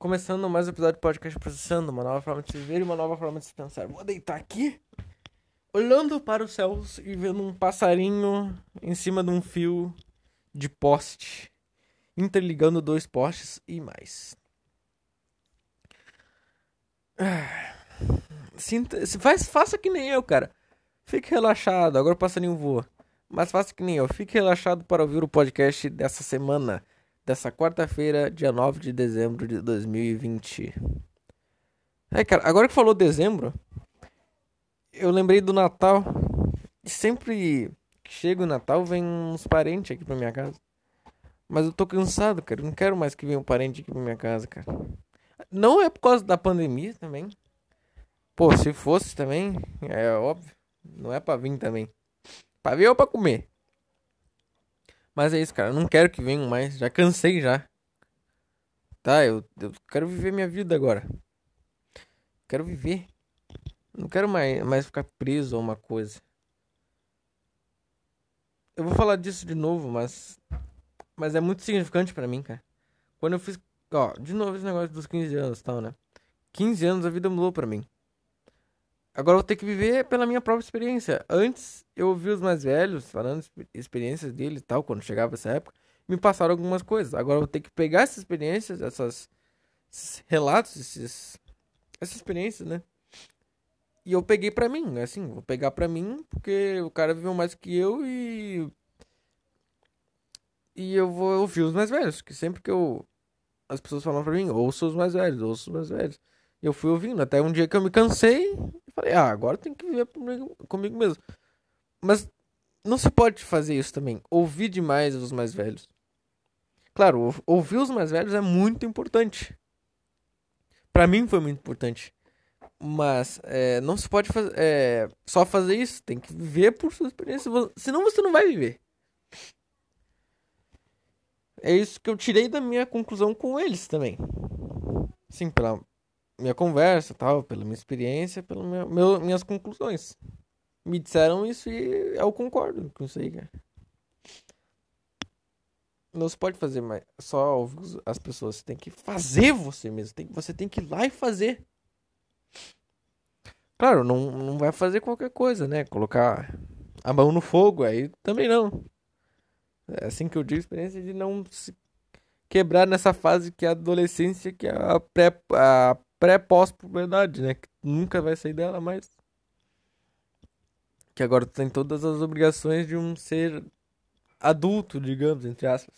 Começando mais um episódio do podcast Processando, uma nova forma de se ver e uma nova forma de se pensar. Vou deitar aqui, olhando para os céus e vendo um passarinho em cima de um fio de poste, interligando dois postes e mais. Ah, sinta, faz, faça que nem eu, cara. Fique relaxado, agora o passarinho voa. Mas faça que nem eu, fique relaxado para ouvir o podcast dessa semana dessa quarta-feira, dia 9 de dezembro de 2020. É, cara, agora que falou dezembro, eu lembrei do Natal. E sempre que chega o Natal, vem uns parentes aqui pra minha casa. Mas eu tô cansado, cara. Eu não quero mais que venha um parente aqui pra minha casa, cara. Não é por causa da pandemia também. Pô, se fosse também, é óbvio. Não é pra vir também. Pra ver ou pra comer. Mas é isso, cara. Eu não quero que venham mais. Já cansei já. Tá, eu, eu quero viver minha vida agora. Quero viver. Não quero mais, mais ficar preso a uma coisa. Eu vou falar disso de novo, mas. Mas é muito significante para mim, cara. Quando eu fiz. Ó, de novo esse negócio dos 15 anos e tal, né? 15 anos a vida mudou pra mim. Agora eu vou ter que viver pela minha própria experiência. Antes eu ouvi os mais velhos falando experiências deles e tal, quando chegava essa época, me passaram algumas coisas. Agora eu vou ter que pegar essas experiências, essas, esses relatos, esses, essas experiências, né? E eu peguei pra mim, assim, vou pegar pra mim, porque o cara viveu mais que eu e. E eu vou ouvir os mais velhos, que sempre que eu. As pessoas falam pra mim, ouça os mais velhos, ouça os mais velhos. Eu fui ouvindo, até um dia que eu me cansei e falei, ah, agora tem que viver comigo, mesmo. Mas não se pode fazer isso também, ouvir demais os mais velhos. Claro, ouvir os mais velhos é muito importante. Para mim foi muito importante. Mas é, não se pode fazer, é, só fazer isso. Tem que viver por sua experiência. Senão você não vai viver. É isso que eu tirei da minha conclusão com eles também. Sim, pela, minha conversa, tal, pela minha experiência, pelas meu, minhas conclusões. Me disseram isso e eu concordo com isso aí, cara. Não se pode fazer mais só as pessoas. Você tem que fazer você mesmo. Tem, você tem que ir lá e fazer. Claro, não, não vai fazer qualquer coisa, né? Colocar a mão no fogo, aí também não. É assim que eu digo, experiência de não se quebrar nessa fase que é a adolescência, que é a pré, a pré-pós-puberdade, né? Que nunca vai sair dela, mas. Que agora tem todas as obrigações de um ser adulto, digamos, entre aspas.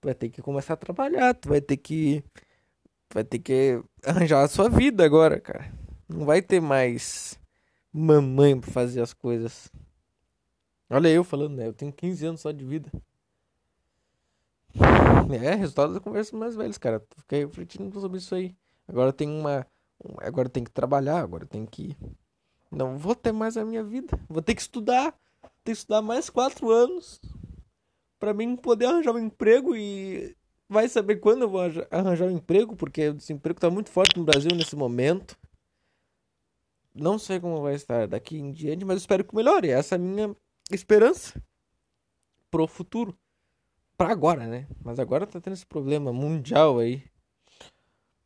Tu vai ter que começar a trabalhar, tu vai ter que. Vai ter que arranjar a sua vida agora, cara. Não vai ter mais mamãe pra fazer as coisas. Olha eu falando, né? Eu tenho 15 anos só de vida. É, resultado da conversa mais velhos, cara. Fiquei refletindo sobre isso aí. Agora tem uma. Agora tem que trabalhar, agora tem que. Não vou ter mais a minha vida. Vou ter que estudar. Ter que estudar mais quatro anos. para mim poder arranjar um emprego e. Vai saber quando eu vou arranjar um emprego, porque o desemprego tá muito forte no Brasil nesse momento. Não sei como vai estar daqui em diante, mas espero que melhore. Essa é a minha esperança pro futuro. Pra agora, né? Mas agora tá tendo esse problema mundial aí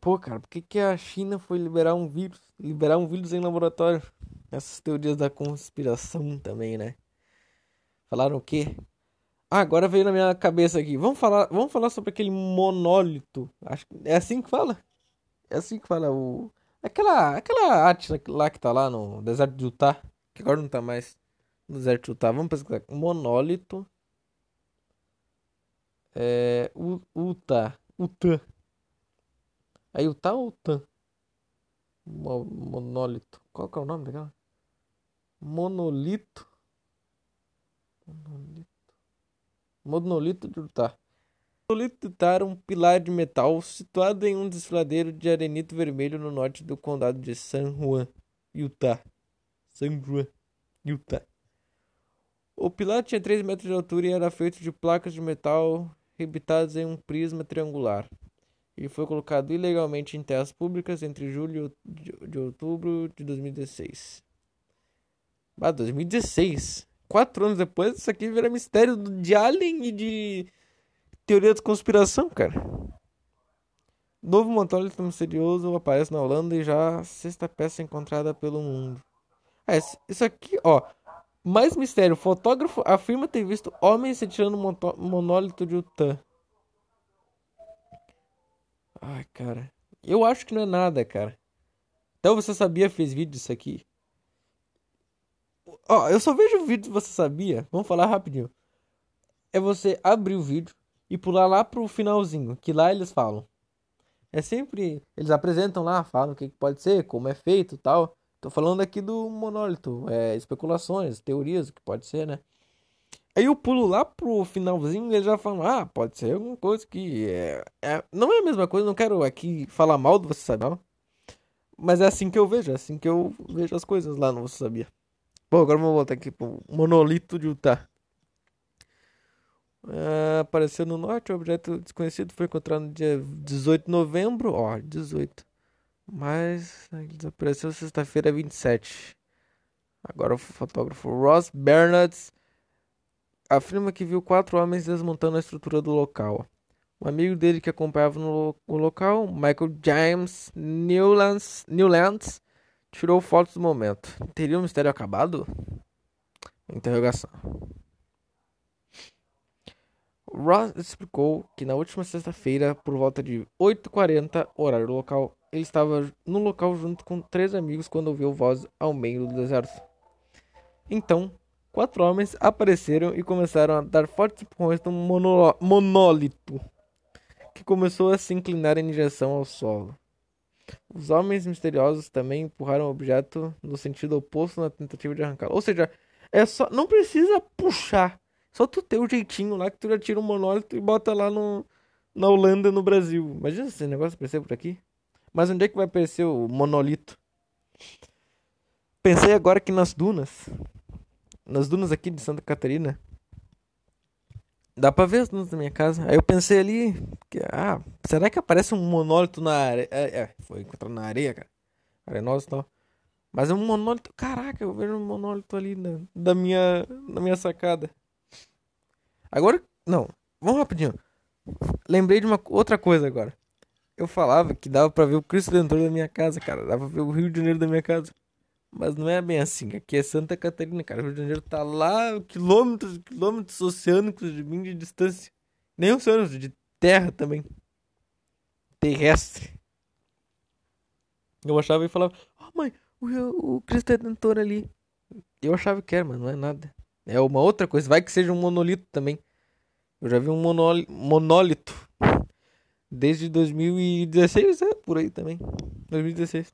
Pô, cara, por que, que a China foi liberar um vírus? Liberar um vírus em laboratório? Essas teorias da conspiração também, né? Falaram o quê? Ah, agora veio na minha cabeça aqui. Vamos falar, vamos falar sobre aquele monólito. Acho que é assim que fala. É assim que fala o aquela aquela arte lá que tá lá no deserto de Utah, que agora não tá mais no deserto de Utah. Vamos pesquisar. Monólito é Utah, Utah. Aí o tal tan? Monólito. Qual que é o nome daquela? Monolito. Monolito. Monolito de Utah. Monolito de Utah era um pilar de metal situado em um desfiladeiro de arenito vermelho no norte do condado de San Juan, Utah. San Juan, Utah. O pilar tinha 3 metros de altura e era feito de placas de metal rebitadas em um prisma triangular. Ele foi colocado ilegalmente em terras públicas entre julho de outubro de 2016. Ah, 2016. Quatro anos depois, isso aqui vira mistério de Alien e de teoria da conspiração, cara. Novo monólito misterioso aparece na Holanda e já a sexta peça encontrada pelo mundo. É, isso aqui, ó. Mais mistério. Fotógrafo afirma ter visto homens retirando monólito de Utah. Ai, cara. Eu acho que não é nada, cara. Então você sabia fez vídeo disso aqui? Ó, eu só vejo vídeo você sabia. Vamos falar rapidinho. É você abrir o vídeo e pular lá pro finalzinho, que lá eles falam. É sempre. Eles apresentam lá, falam o que pode ser, como é feito tal. Tô falando aqui do monólito, é, especulações, teorias, o que pode ser, né? Aí eu pulo lá pro finalzinho e eles já falam, ah, pode ser alguma coisa que é, é, não é a mesma coisa, não quero aqui falar mal do Você Não. Mas é assim que eu vejo, é assim que eu vejo as coisas lá no Você Sabia. Bom, agora vamos voltar aqui pro monolito de Utah. Uh, apareceu no norte, o objeto desconhecido foi encontrado no dia 18 de novembro. Ó, 18. Mas ele desapareceu sexta-feira 27. Agora o fotógrafo Ross Bernard afirma que viu quatro homens desmontando a estrutura do local. Um amigo dele que acompanhava no o local, Michael James Newlands, Newlands, tirou fotos do momento. Teria o mistério acabado? Interrogação. Ross explicou que na última sexta-feira, por volta de 8h40, horário local, ele estava no local junto com três amigos quando ouviu voz ao meio do deserto. Então, quatro homens apareceram e começaram a dar fortes empurrões no monólito, que começou a se inclinar em direção ao solo. Os homens misteriosos também empurraram o objeto no sentido oposto na tentativa de arrancá-lo. Ou seja, é só não precisa puxar, só tu ter o jeitinho lá que tu já tira um monólito e bota lá no na Holanda, no Brasil. Imagina esse negócio aparecer por aqui. Mas onde é que vai aparecer o monolito? Pensei agora que nas dunas, nas dunas aqui de Santa Catarina, dá pra ver as dunas da minha casa. Aí eu pensei ali, que, ah, será que aparece um monólito na areia? É, é, foi encontrado na areia, cara. Arenosa e tal. Mas é um monólito, caraca, eu vejo um monólito ali na, da minha, na minha sacada. Agora, não, vamos rapidinho. Lembrei de uma outra coisa agora eu falava que dava para ver o Cristo Redentor da minha casa, cara. Dava pra ver o Rio de Janeiro da minha casa. Mas não é bem assim. Aqui é Santa Catarina, cara. O Rio de Janeiro tá lá quilômetros e quilômetros oceânicos de mim de distância. Nem oceanos, de terra também. Terrestre. Eu achava e falava, oh, mãe, o, o Cristo Redentor ali. Eu achava que era, mas não é nada. É uma outra coisa. Vai que seja um monolito também. Eu já vi um monólito Desde 2016, é por aí também. 2016.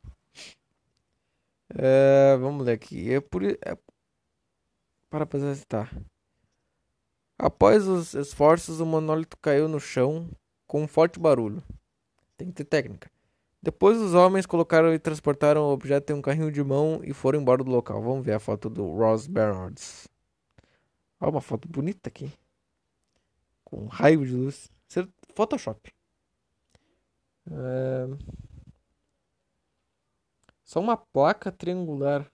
É, vamos ler aqui. É por. É, para apresentar. Após os esforços, o monólito caiu no chão com um forte barulho. Tem que ter técnica. Depois os homens colocaram e transportaram o objeto em um carrinho de mão e foram embora do local. Vamos ver a foto do Ross Bernards. Olha uma foto bonita aqui. Com raio de luz. Photoshop. É... Só uma placa triangular.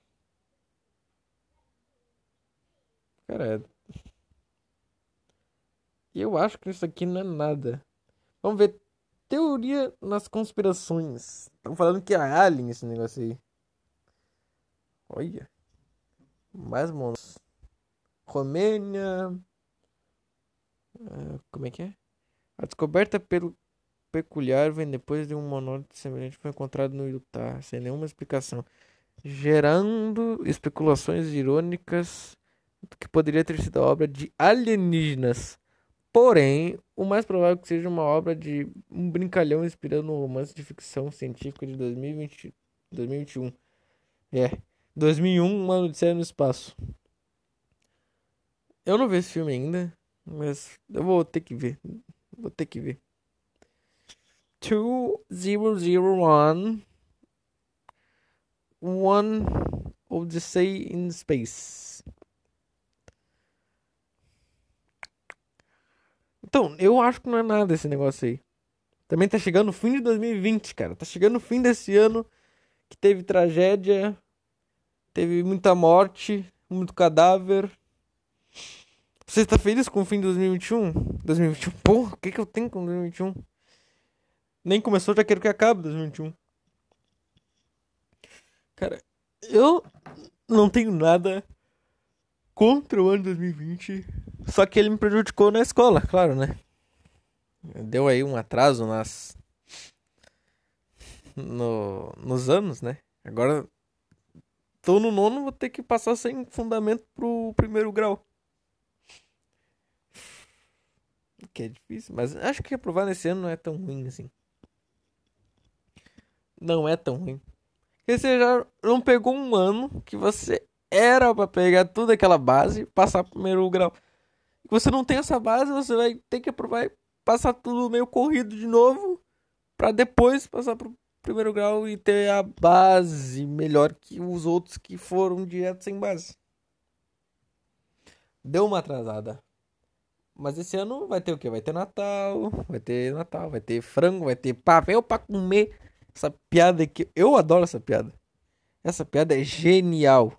Cara, eu acho que isso aqui não é nada. Vamos ver. Teoria nas conspirações. Estão falando que é alien esse negócio aí. Olha. Mais monstros. Romênia. Uh, como é que é? A descoberta pelo peculiar vem depois de um monólito semelhante foi encontrado no Utah, sem nenhuma explicação, gerando especulações irônicas do que poderia ter sido a obra de alienígenas. Porém, o mais provável é que seja uma obra de um brincalhão inspirado no romance de ficção científica de 2020, 2021. É, 2001, Uma Odisseia no Espaço. Eu não vi esse filme ainda, mas eu vou ter que ver. Vou ter que ver. 2001 One Odyssey in Space. Então, eu acho que não é nada esse negócio aí. Também tá chegando o fim de 2020, cara. Tá chegando o fim desse ano que teve tragédia, teve muita morte, muito cadáver. Você tá feliz com o fim de 2021? 2021? Porra, o que que eu tenho com 2021? Nem começou, já quero que acabe 2021. Cara, eu não tenho nada contra o ano 2020. Só que ele me prejudicou na escola, claro, né? Deu aí um atraso nas. No, nos anos, né? Agora tô no nono, vou ter que passar sem fundamento pro primeiro grau. Que é difícil, mas acho que aprovar nesse ano não é tão ruim assim. Não é tão ruim. Porque você já não pegou um ano que você era para pegar toda aquela base e passar primeiro grau. Você não tem essa base, você vai ter que aprovar passar tudo meio corrido de novo para depois passar pro primeiro grau e ter a base melhor que os outros que foram direto sem base. Deu uma atrasada. Mas esse ano vai ter o que? Vai ter Natal, vai ter Natal, vai ter frango, vai ter pavel para comer. Essa piada aqui, eu adoro essa piada. Essa piada é genial.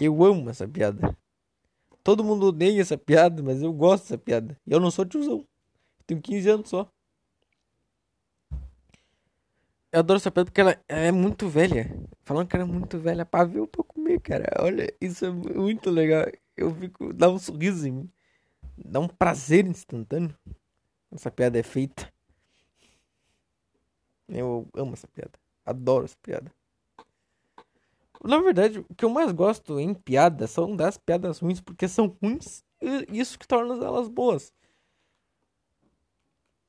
Eu amo essa piada. Todo mundo odeia essa piada, mas eu gosto dessa piada. E eu não sou tiozão. Eu tenho 15 anos só. Eu adoro essa piada porque ela, ela é muito velha. Falando que ela é muito velha pra ver ou pra comer, cara. Olha, isso é muito legal. Eu fico. dá um sorriso em mim. Dá um prazer instantâneo. Essa piada é feita. Eu amo essa piada. Adoro essa piada. Na verdade, o que eu mais gosto em piada são das piadas ruins, porque são ruins e isso que torna elas boas.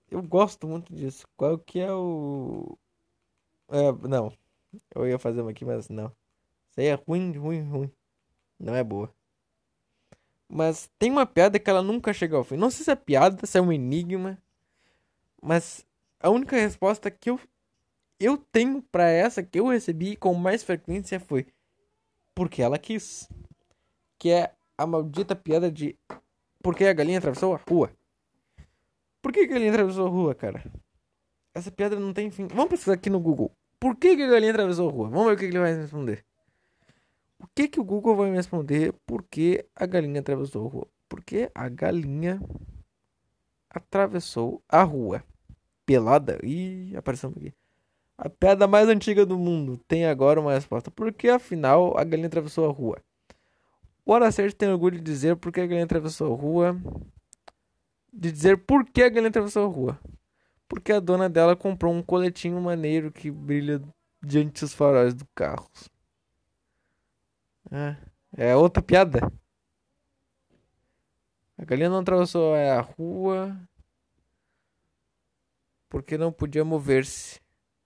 Eu gosto muito disso. Qual que é o. É, não. Eu ia fazer uma aqui, mas não. Isso aí é ruim, ruim, ruim. Não é boa. Mas tem uma piada que ela nunca chega ao fim. Não sei se é piada, se é um enigma. Mas a única resposta que eu eu tenho para essa que eu recebi com mais frequência foi porque ela quis. Que é a maldita piada de por que a galinha atravessou a rua. Por que a galinha atravessou a rua, cara? Essa piada não tem fim. Vamos pesquisar aqui no Google. Por que, a galinha atravessou a rua? Vamos ver o que ele vai responder. O que, que o Google vai me responder por que a galinha atravessou a rua? Porque a galinha atravessou a rua. Pelada. Ih, apareceu aqui. A piada mais antiga do mundo tem agora uma resposta. Por que afinal a galinha atravessou a rua? O Aracerte tem orgulho de dizer por que a galinha atravessou a rua. De dizer por que a galinha atravessou a rua. Porque a dona dela comprou um coletinho maneiro que brilha diante dos faróis do carro. É, é outra piada. A galinha não atravessou a rua porque não podia mover-se.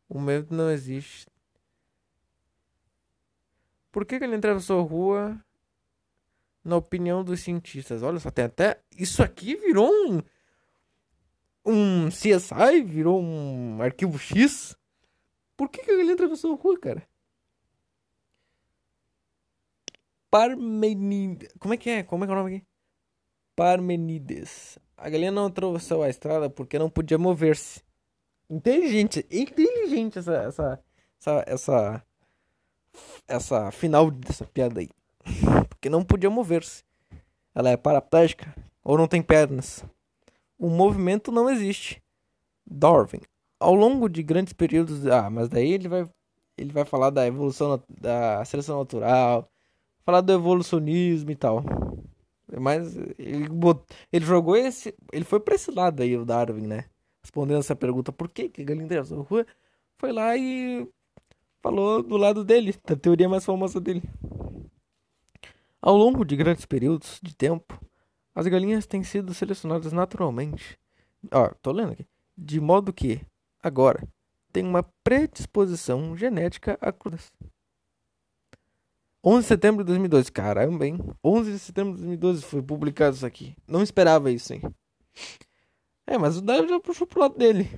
O medo não existe. Por que, que ele atravessou a rua? Na opinião dos cientistas. Olha só, tem até. Isso aqui virou um. Um CSI, virou um arquivo X. Por que, que ele atravessou a rua, cara? Parmenides. Como é que é? Como é que é o nome aqui? Parmenides. A galinha não atravessou a estrada porque não podia mover-se. Inteligente, inteligente essa, essa, essa, essa, essa final dessa piada aí. Porque não podia mover-se. Ela é paraplégica ou não tem pernas. O movimento não existe. Darwin. Ao longo de grandes períodos. Ah, mas daí ele vai, ele vai falar da evolução da seleção natural, falar do evolucionismo e tal. Mas ele, ele jogou esse. Ele foi pra esse lado aí, o Darwin, né? Respondendo essa pergunta, por que, que galinha atravessou a rua, foi lá e falou do lado dele, da teoria mais famosa dele. Ao longo de grandes períodos de tempo, as galinhas têm sido selecionadas naturalmente. Ó, tô lendo aqui. De modo que, agora, tem uma predisposição genética a crudas. 11 de setembro de 2012. Caramba, hein? 11 de setembro de 2012 foi publicado isso aqui. Não esperava isso, hein? É, mas o Dario já puxou pro lado dele.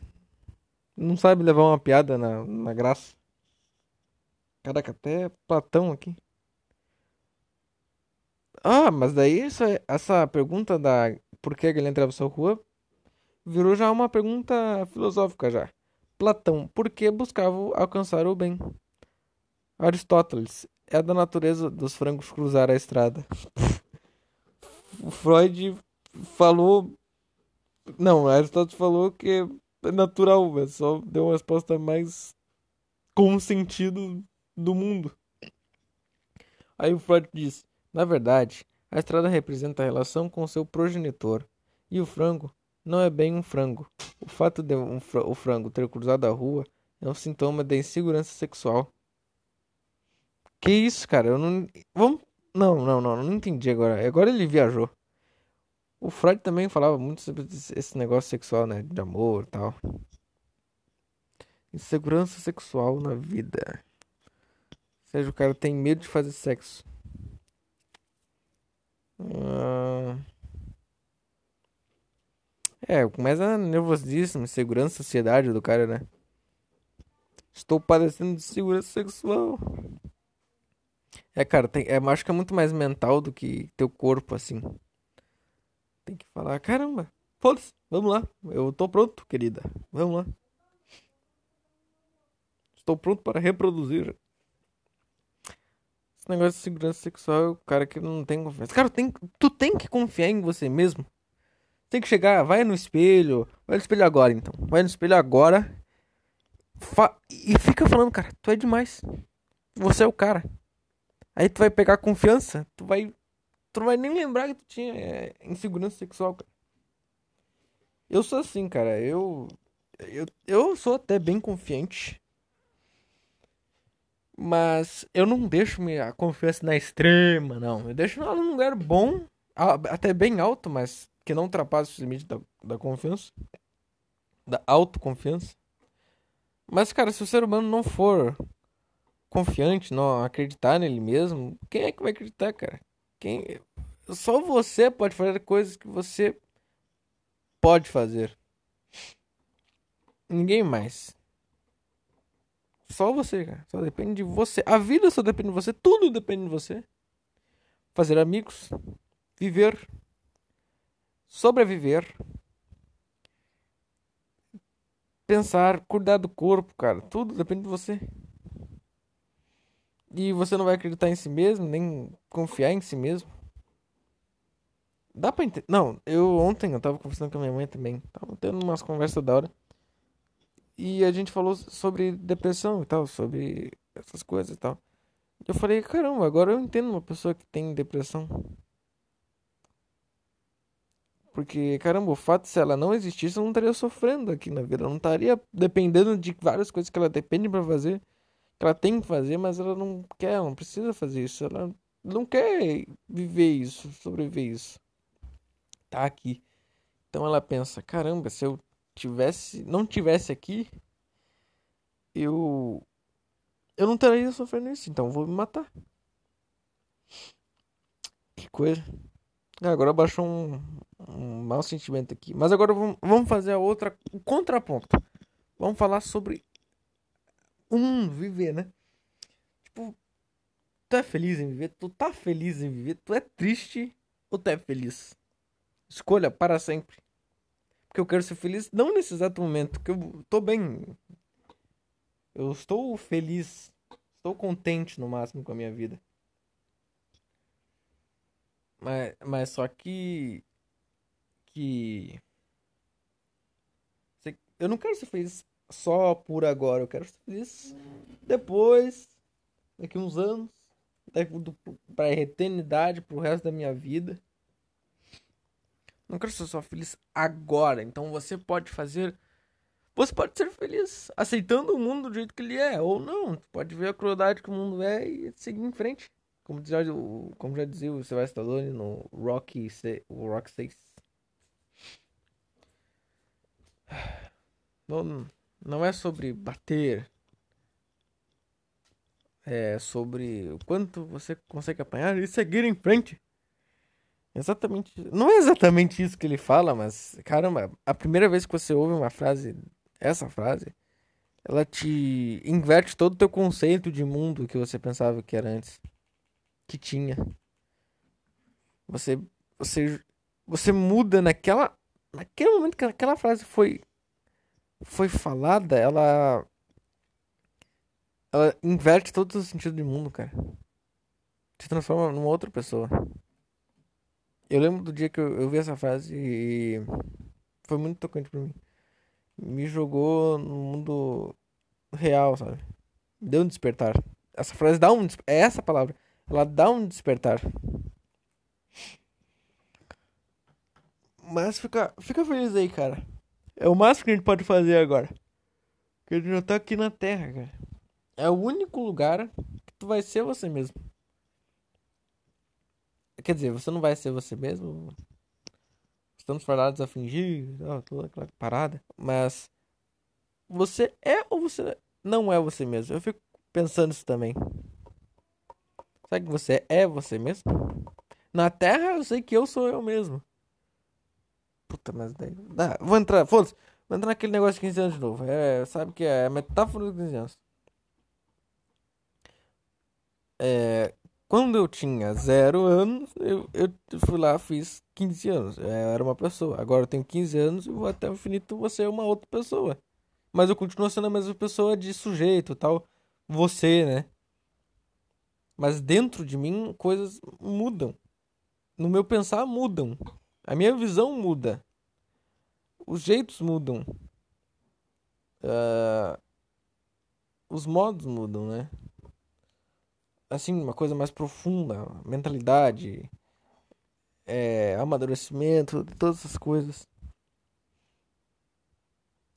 Não sabe levar uma piada na, na graça. Caraca, até Platão aqui. Ah, mas daí essa, essa pergunta da por que galinha atravessou a rua virou já uma pergunta filosófica já. Platão, por que buscava alcançar o bem? Aristóteles, é da natureza dos frangos cruzar a estrada. Freud falou não, Aristóteles falou que é natural, velho. Só deu uma resposta mais com sentido do mundo. Aí o Freud diz: Na verdade, a estrada representa a relação com seu progenitor. E o frango não é bem um frango. O fato de um fr o frango ter cruzado a rua é um sintoma de insegurança sexual. Que isso, cara? Eu não. Vamos. Não, não, não, não entendi agora. Agora ele viajou. O Freud também falava muito sobre esse negócio sexual, né? De amor e tal. Insegurança sexual na vida. Ou seja, o cara tem medo de fazer sexo. Ah... É, começa nervosíssimo, insegurança, ansiedade do cara, né? Estou padecendo de segurança sexual. É, cara, tem, é, acho que é muito mais mental do que teu corpo, assim. Tem que falar, caramba, foda-se, vamos lá. Eu tô pronto, querida. Vamos lá. Estou pronto para reproduzir. Esse negócio de segurança sexual é o cara que não tem confiança. Cara, tem, tu tem que confiar em você mesmo. Tem que chegar, vai no espelho. Vai no espelho agora, então. Vai no espelho agora. e fica falando, cara, tu é demais. Você é o cara. Aí tu vai pegar confiança, tu vai. Tu não vai nem lembrar que tu tinha é, insegurança sexual, cara. Eu sou assim, cara. Eu, eu. Eu sou até bem confiante. Mas eu não deixo minha confiança na extrema, não. Eu deixo ela num lugar bom, até bem alto, mas que não ultrapasse os limites da, da confiança. Da autoconfiança. Mas, cara, se o ser humano não for confiante, não acreditar nele mesmo, quem é que vai acreditar, cara? Quem só você pode fazer coisas que você pode fazer. Ninguém mais. Só você, cara. Só depende de você. A vida só depende de você. Tudo depende de você. Fazer amigos. Viver. Sobreviver. Pensar. Cuidar do corpo, cara. Tudo depende de você e você não vai acreditar em si mesmo, nem confiar em si mesmo. Dá pra entender. Não, eu ontem eu tava conversando com a minha mãe também. Tava tendo umas conversas da hora. E a gente falou sobre depressão e tal, sobre essas coisas e tal. Eu falei, caramba, agora eu entendo uma pessoa que tem depressão. Porque, caramba, o fato se ela não existisse, eu não estaria sofrendo aqui na vida. Eu não estaria dependendo de várias coisas que ela depende para fazer ela tem que fazer, mas ela não quer, não precisa fazer isso. Ela não quer viver isso, sobreviver isso. Tá aqui. Então ela pensa, caramba, se eu tivesse, não tivesse aqui, eu eu não estaria sofrendo isso, então vou me matar. Que coisa. Ah, agora baixou um, um mau sentimento aqui. Mas agora vamos fazer a outra, o contraponto. Vamos falar sobre um viver, né? Tipo, tu é feliz em viver? Tu tá feliz em viver? Tu é triste ou tu é feliz? Escolha para sempre. Porque eu quero ser feliz não nesse exato momento, que eu tô bem. Eu estou feliz. Estou contente no máximo com a minha vida. Mas, mas só que. Que. Eu não quero ser feliz só por agora. Eu quero ser feliz depois, daqui uns anos, daqui para a eternidade, pro resto da minha vida. Não quero ser só feliz agora. Então você pode fazer. Você pode ser feliz aceitando o mundo do jeito que ele é, ou não. Pode ver a crueldade que o mundo é e seguir em frente. Como já, como já dizia o Sylvester Stallone no Rocky, o Rock 6. Não, não é sobre bater. É sobre o quanto você consegue apanhar e seguir em frente. Exatamente. Não é exatamente isso que ele fala, mas caramba, a primeira vez que você ouve uma frase, essa frase, ela te inverte todo o teu conceito de mundo que você pensava que era antes, que tinha. Você você você muda naquela naquele momento que aquela frase foi foi falada, ela. Ela inverte todos os sentidos do mundo, cara. Se transforma numa outra pessoa. Eu lembro do dia que eu, eu vi essa frase e. Foi muito tocante pra mim. me jogou no mundo real, sabe? Deu um despertar. Essa frase dá um. É essa palavra. Ela dá um despertar. Mas fica, fica feliz aí, cara. É o máximo que a gente pode fazer agora. Que a gente já tá aqui na Terra, cara. É o único lugar que tu vai ser você mesmo. Quer dizer, você não vai ser você mesmo. Estamos fadados a fingir, toda aquela parada. Mas você é ou você não é você mesmo? Eu fico pensando isso também. Será que você é você mesmo? Na Terra eu sei que eu sou eu mesmo. Puta, mas daí. Ah, vou entrar, foda-se. Vou entrar naquele negócio de 15 anos de novo. É, sabe que é a metáfora dos 15 anos. É, quando eu tinha zero anos, eu, eu fui lá, fiz 15 anos. Eu era uma pessoa. Agora eu tenho 15 anos e vou até o infinito vou ser uma outra pessoa. Mas eu continuo sendo a mesma pessoa de sujeito tal. Você, né? Mas dentro de mim, coisas mudam. No meu pensar, mudam. A minha visão muda. Os jeitos mudam. Uh, os modos mudam, né? Assim, uma coisa mais profunda, mentalidade, é, amadurecimento, todas essas coisas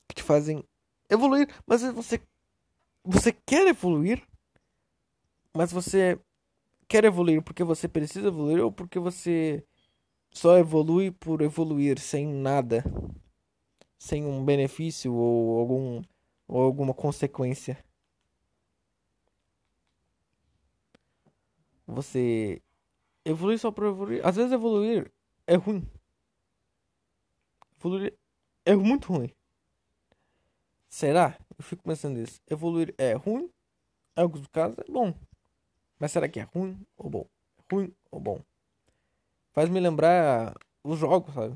que te fazem evoluir. Mas você, você quer evoluir, mas você quer evoluir porque você precisa evoluir ou porque você só evolui por evoluir sem nada, sem um benefício ou algum ou alguma consequência. Você evolui só por evoluir. Às vezes evoluir é ruim. Evoluir é muito ruim. Será? Eu fico pensando nisso. Evoluir é ruim? Em alguns casos é bom. Mas será que é ruim ou bom? Ruim ou bom? Faz me lembrar os jogos, sabe?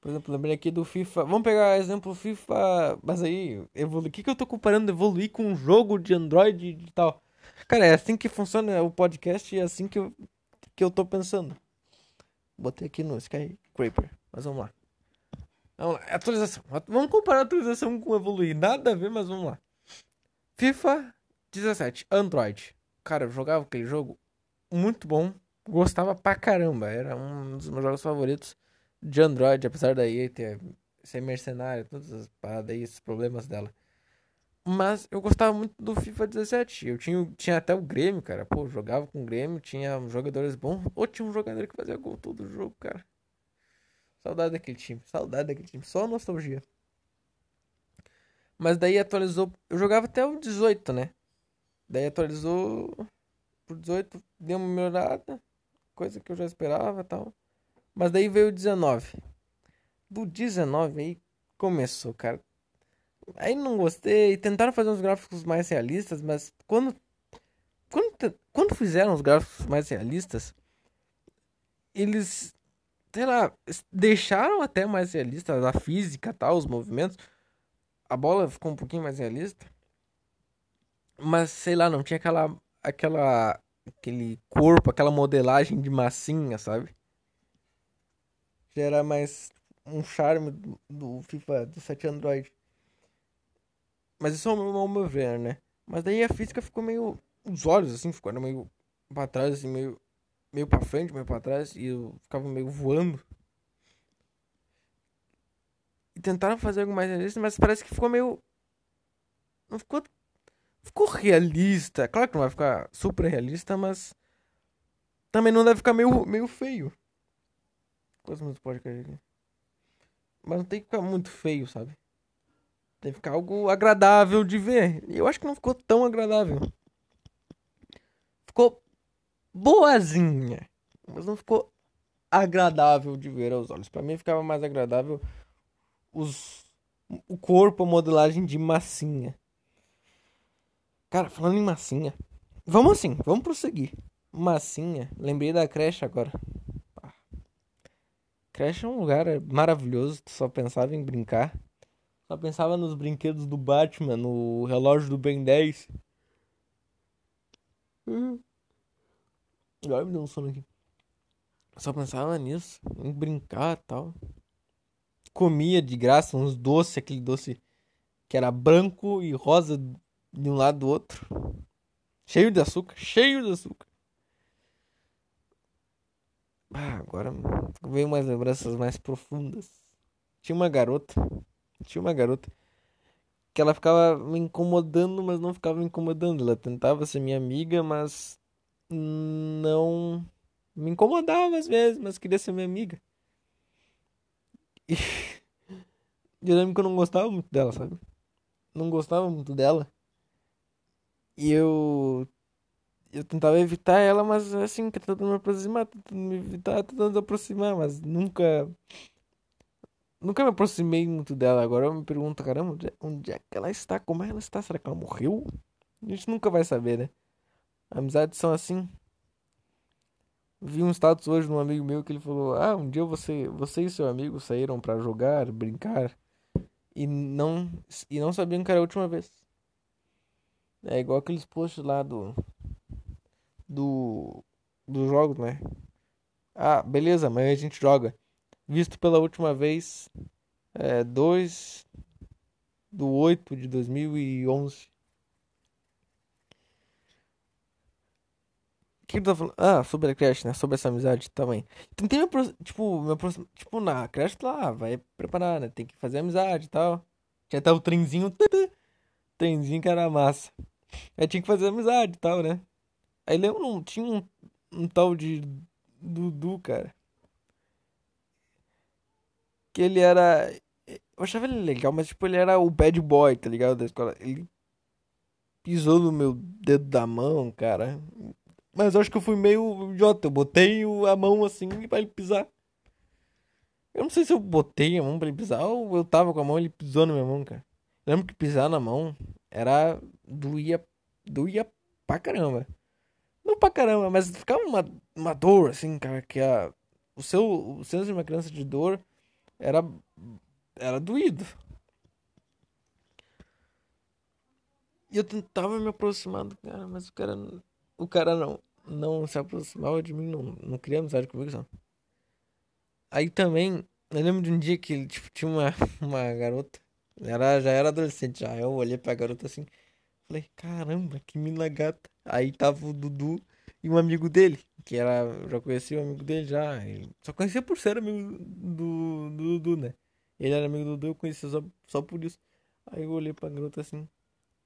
Por exemplo, lembrei aqui do FIFA. Vamos pegar exemplo FIFA. Mas aí, evolu... o que, que eu tô comparando evoluir com um jogo de Android e tal? Cara, é assim que funciona o podcast e é assim que eu, que eu tô pensando. Botei aqui no Skyscraper. Mas vamos lá. Vamos lá. Atualização. Vamos comparar atualização com evoluir. Nada a ver, mas vamos lá. FIFA 17, Android. Cara, eu jogava aquele jogo muito bom gostava pra caramba. Era um dos meus jogos favoritos de Android, apesar daí ter ser mercenário, todas as paradas aí, esses problemas dela. Mas eu gostava muito do FIFA 17. Eu tinha, tinha até o Grêmio, cara. Pô, jogava com o Grêmio, tinha jogadores bons. Ou tinha um jogador que fazia gol todo jogo, cara. Saudade daquele time, saudade daquele time. Só nostalgia. Mas daí atualizou. Eu jogava até o 18, né? Daí atualizou pro 18, deu uma melhorada coisa que eu já esperava tal. Mas daí veio o 19. Do 19 aí começou, cara. Aí não gostei. Tentaram fazer uns gráficos mais realistas, mas quando. Quando, quando fizeram os gráficos mais realistas, eles. Sei lá, deixaram até mais realistas a física tal, os movimentos. A bola ficou um pouquinho mais realista. Mas sei lá, não tinha aquela. aquela aquele corpo, aquela modelagem de massinha, sabe? Já era mais um charme do, FIFA do 7 Android. Mas isso é o meu ver, né? Mas daí a física ficou meio. Os olhos, assim, ficaram meio pra trás, assim, meio. Meio pra frente, meio pra trás. E eu ficava meio voando. E tentaram fazer algo mais realista, mas parece que ficou meio. Não ficou ficou realista. Claro que não vai ficar super realista, mas também não deve ficar meio, meio feio. Quantos minutos pode cair aqui? Mas não tem que ficar muito feio, sabe? Tem que ficar algo agradável de ver. E eu acho que não ficou tão agradável. Ficou boazinha. Mas não ficou agradável de ver aos olhos. Para mim ficava mais agradável os o corpo, a modelagem de massinha. Cara, falando em massinha. Vamos assim, vamos prosseguir. Massinha. Lembrei da creche agora. Creche é um lugar maravilhoso. Tu só pensava em brincar. Só pensava nos brinquedos do Batman, no relógio do Ben 10. Hum. Agora me deu um sono aqui. Só pensava nisso, em brincar e tal. comia de graça uns doces, aquele doce que era branco e rosa de um lado do outro. Cheio de açúcar, cheio de açúcar. Ah, agora veio umas lembranças mais profundas. Tinha uma garota, tinha uma garota que ela ficava me incomodando, mas não ficava me incomodando. Ela tentava ser minha amiga, mas não me incomodava às vezes, mas queria ser minha amiga. E eu lembro que eu não gostava muito dela, sabe? Não gostava muito dela. E eu eu tentava evitar ela, mas assim, tentando me aproximar, tentando me evitar, tentando aproximar, mas nunca Nunca me aproximei muito dela. Agora eu me pergunto, caramba, onde é, é que ela está? Como ela está? Será que ela morreu? A gente nunca vai saber, né? Amizades são assim. Vi um status hoje de um amigo meu que ele falou: Ah, um dia você, você e seu amigo saíram para jogar, brincar e não e não sabiam que era a última vez. É igual aqueles posts lá do do dos jogos, né? Ah, beleza, amanhã a gente joga visto pela última vez é, 2 do 8 de 2011. O que eu tô falando? Ah, sobre a creche, né? Sobre essa amizade também. Tentei me aproximar, tipo, tipo, na creche lá, vai preparar, né? Tem que fazer amizade e tal. Tinha até o trenzinho, trenzinho que era massa. Aí tinha que fazer amizade e tal, né? Aí lembro, tinha um, um tal de Dudu, cara que ele era. Eu achava ele legal, mas tipo, ele era o bad boy, tá ligado? Da escola. Ele pisou no meu dedo da mão, cara. Mas eu acho que eu fui meio idiota. Eu botei a mão assim pra ele pisar. Eu não sei se eu botei a mão pra ele pisar ou eu tava com a mão e ele pisou na minha mão, cara. Lembro que pisar na mão era. Doía. doía pra caramba. Não pra caramba, mas ficava uma, uma dor, assim, cara, que a. O seu. O senso de uma criança de dor era era doído. E eu tentava me aproximar do cara, mas o cara o cara não não se aproximava de mim, não, não queria amizade comigo, sabe? Aí também, eu lembro de um dia que tipo, tinha uma, uma garota, era, já era adolescente já, eu olhei pra garota assim, falei, caramba, que mina gata. Aí tava o Dudu e um amigo dele, que era, já conhecia o amigo dele já, só conhecia por ser amigo do, do Dudu, né? Ele era amigo do Dudu, eu conhecia só, só por isso. Aí eu olhei pra garota assim,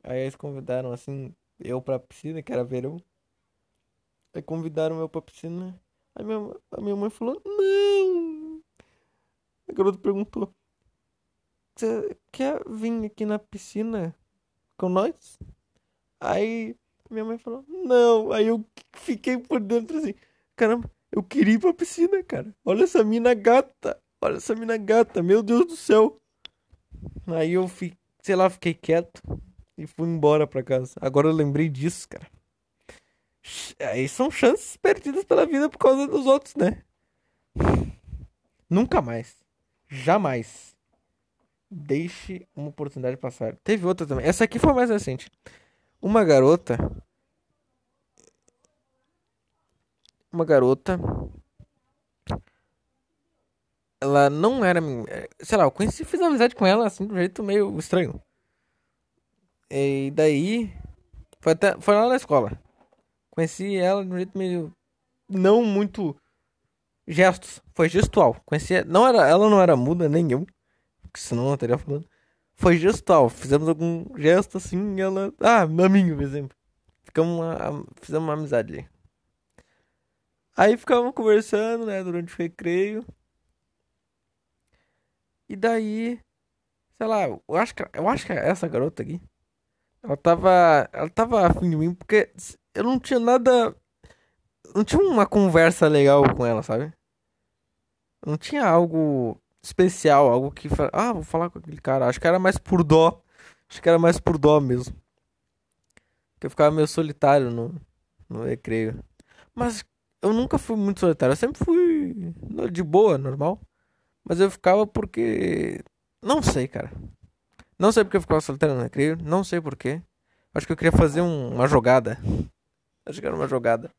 aí eles convidaram assim, eu pra piscina, que era verão. Aí convidaram eu pra piscina, aí minha, a minha mãe falou, não! A garota perguntou, você quer vir aqui na piscina com nós? Aí minha mãe falou, não. Aí eu fiquei por dentro assim, caramba, eu queria ir pra piscina, cara. Olha essa mina gata. Olha essa mina gata, meu Deus do céu. Aí eu fiquei, sei lá, fiquei quieto e fui embora pra casa. Agora eu lembrei disso, cara. Aí são chances perdidas pela vida por causa dos outros, né? Nunca mais. Jamais. Deixe uma oportunidade passar. Teve outra também. Essa aqui foi mais recente. Uma garota. Uma garota. Ela não era. Sei lá, eu conheci, fiz amizade com ela assim de um jeito meio estranho. E daí. Foi, até, foi lá na escola. Conheci ela de um jeito meio. Não muito. Gestos. Foi gestual. Conheci. Não era, ela não era muda nem eu. Porque senão eu não teria falando foi gestual. Fizemos algum gesto assim e ela. Ah, maminho, por exemplo. Ficamos uma, fizemos uma amizade ali. Aí ficávamos conversando, né, durante o recreio. E daí, sei lá, eu acho que, eu acho que essa garota aqui, ela tava, ela tava afim de mim porque eu não tinha nada, não tinha uma conversa legal com ela, sabe? Não tinha algo especial, algo que. Ah, vou falar com aquele cara. Acho que era mais por dó. Acho que era mais por dó mesmo. Porque eu ficava meio solitário no, no recreio. Mas eu nunca fui muito solitário. Eu sempre fui de boa, normal. Mas eu ficava porque. Não sei, cara. Não sei porque eu ficava solitário no recreio. Não sei porquê. Acho que eu queria fazer um, uma jogada. Acho que era uma jogada.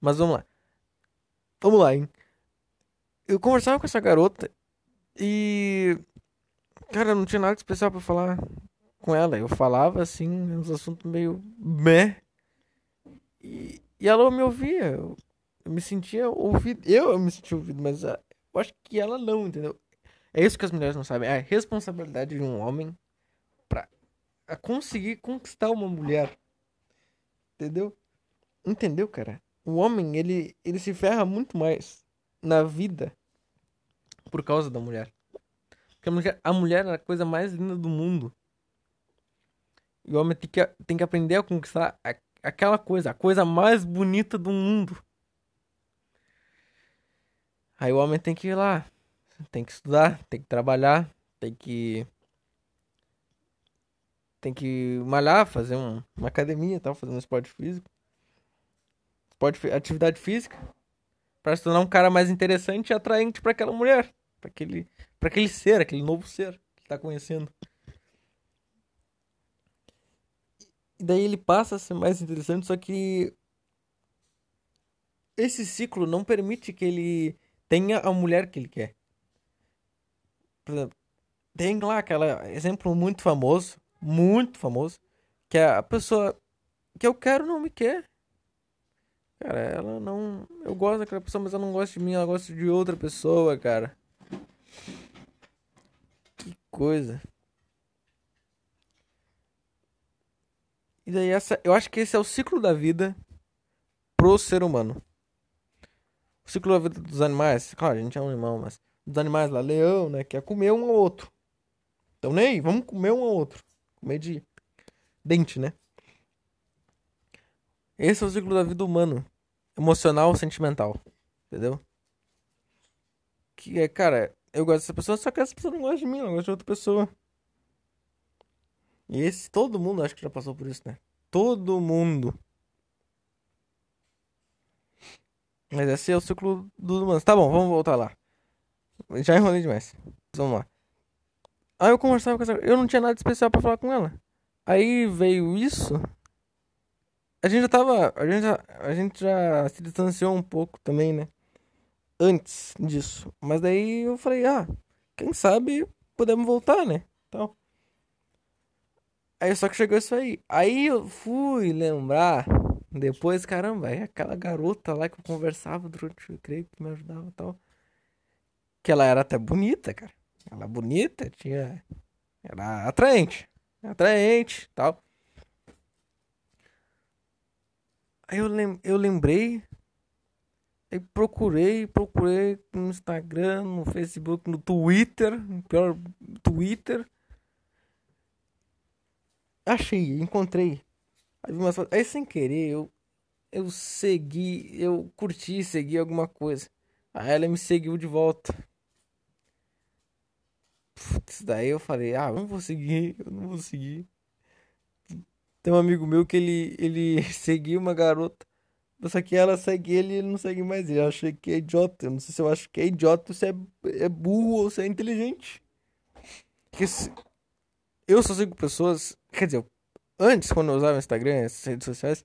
Mas vamos lá. Vamos lá, hein? Eu conversava com essa garota E. Cara, não tinha nada especial pra falar com ela. Eu falava assim, uns assuntos meio meh. E, e ela me ouvia. Eu, eu me sentia ouvido. Eu, eu me sentia ouvido, mas uh, eu acho que ela não, entendeu? É isso que as mulheres não sabem. É a responsabilidade de um homem pra conseguir conquistar uma mulher. Entendeu? Entendeu, cara? O homem, ele, ele se ferra muito mais na vida por causa da mulher. Porque a mulher, a mulher é a coisa mais linda do mundo. E o homem tem que, tem que aprender a conquistar a, aquela coisa, a coisa mais bonita do mundo. Aí o homem tem que ir lá, tem que estudar, tem que trabalhar, tem que tem que malhar, fazer um, uma academia, tal, fazer um esporte físico, esporte, atividade física, para se tornar um cara mais interessante e atraente para aquela mulher, para aquele, aquele ser, aquele novo ser que está conhecendo. E daí ele passa a ser mais interessante, só que esse ciclo não permite que ele tenha a mulher que ele quer. Por exemplo, tem lá aquele exemplo muito famoso, muito famoso, que é a pessoa que eu quero não me quer. Cara, ela não. Eu gosto daquela pessoa, mas ela não gosta de mim, ela gosta de outra pessoa, cara. Coisa. E daí essa, eu acho que esse é o ciclo da vida pro ser humano. O ciclo da vida dos animais, claro, a gente é um animal, mas dos animais lá, leão, né, quer comer um ao outro. Então, nem, vamos comer um ao outro. Comer de dente, né? Esse é o ciclo da vida humano, emocional, sentimental, entendeu? Que é, cara, eu gosto dessa pessoa, só que essa pessoa não gosta de mim, ela gosta de outra pessoa. E esse, todo mundo acho que já passou por isso, né? Todo mundo. Mas esse é o ciclo dos humanos. Tá bom, vamos voltar lá. Já enrolei demais. Vamos lá. Aí eu conversava com essa. Eu não tinha nada especial pra falar com ela. Aí veio isso. A gente já tava. A gente já, a gente já se distanciou um pouco também, né? Antes disso. Mas daí eu falei, ah, quem sabe podemos voltar, né? Então. Aí só que chegou isso aí. Aí eu fui lembrar. Depois, caramba, é aquela garota lá que eu conversava durante o creio que me ajudava e tal. Que ela era até bonita, cara. Ela bonita, tinha. Era atraente. Atraente tal. Aí eu, lem eu lembrei. Aí procurei, procurei no Instagram, no Facebook, no Twitter. Pior, Twitter Achei, encontrei. Aí, sem querer, eu, eu segui, eu curti, segui alguma coisa. Aí ela me seguiu de volta. Putz, daí eu falei, ah, não vou seguir, eu não vou seguir. Tem um amigo meu que ele, ele seguiu uma garota. Só que ela segue ele e ele não segue mais ele. Eu achei que é idiota. Eu não sei se eu acho que é idiota, se é, é burro ou se é inteligente. Porque se, eu só sigo pessoas. Quer dizer, antes, quando eu usava o Instagram, essas redes sociais,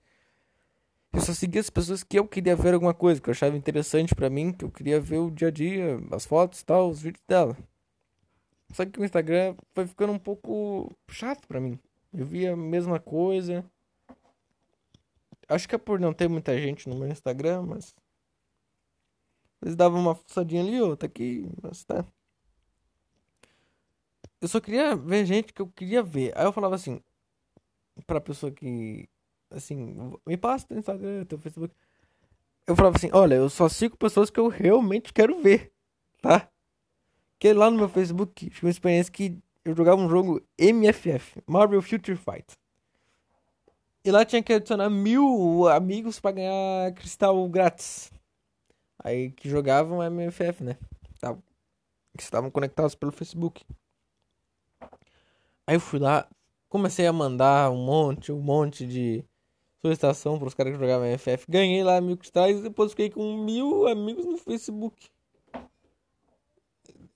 eu só seguia as pessoas que eu queria ver alguma coisa, que eu achava interessante para mim, que eu queria ver o dia a dia, as fotos e tal, os vídeos dela. Só que o Instagram foi ficando um pouco chato para mim. Eu via a mesma coisa. Acho que é por não ter muita gente no meu Instagram, mas. Eles davam uma fuçadinha ali, outra aqui, mas tá eu só queria ver gente que eu queria ver. Aí eu falava assim, pra pessoa que, assim, me passa teu Instagram, teu Facebook. Eu falava assim, olha, eu só sigo pessoas que eu realmente quero ver, tá? Que lá no meu Facebook, tive uma experiência que eu jogava um jogo MFF, Marvel Future Fight. E lá tinha que adicionar mil amigos para ganhar cristal grátis. Aí que jogavam MFF, né? Que estavam conectados pelo Facebook. Aí eu fui lá, comecei a mandar um monte, um monte de solicitação para os caras que jogavam FF. Ganhei lá mil cristais e depois fiquei com mil amigos no Facebook.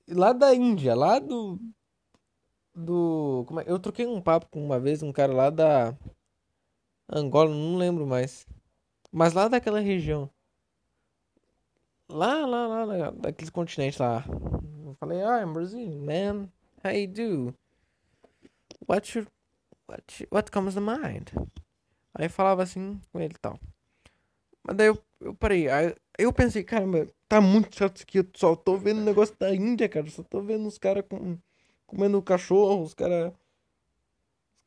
Lá da Índia, lá do. Do. Como é? Eu troquei um papo com uma vez um cara lá da. Angola, não lembro mais. Mas lá daquela região. Lá, lá, lá, daqueles continentes lá. Eu falei, ah, I'm Brazilian, man. How you do? What should, what, what comes to mind? Aí falava assim com ele e tal. Mas daí eu, eu parei. Aí eu pensei, caramba, tá muito chato isso aqui. Eu só tô vendo o negócio da Índia, cara. Só tô vendo os caras com, comendo cachorro, os caras.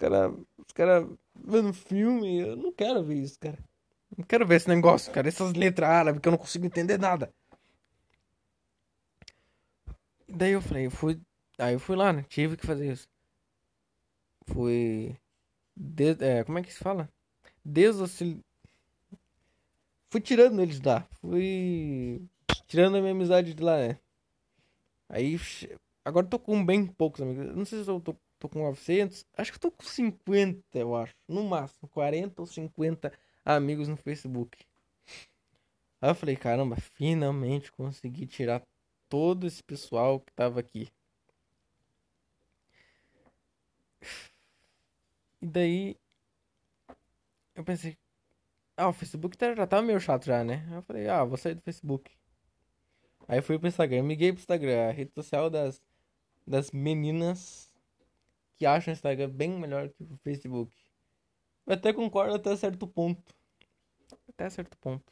Caras. Os caras vendo filme. Eu não quero ver isso, cara. Não quero ver esse negócio, cara. Essas letras árabes que eu não consigo entender nada. Daí eu falei, eu fui. Aí eu fui lá, né? Tive que fazer isso. Fui. Des... É, como é que se fala? Desossili... Fui tirando eles de lá. Fui tirando a minha amizade de lá, né? Aí. Agora tô com bem poucos amigos. Não sei se eu tô, tô com 900. Acho que tô com 50, eu acho. No máximo. 40 ou 50 amigos no Facebook. Aí eu falei, caramba, finalmente consegui tirar todo esse pessoal que tava aqui. E daí eu pensei, ah, o Facebook tá, já tava meio chato já, né? Eu falei, ah, vou sair do Facebook. Aí fui pro Instagram, miguei pro Instagram, a rede social das, das meninas que acham o Instagram bem melhor que o Facebook. Eu até concordo até certo ponto. Até certo ponto.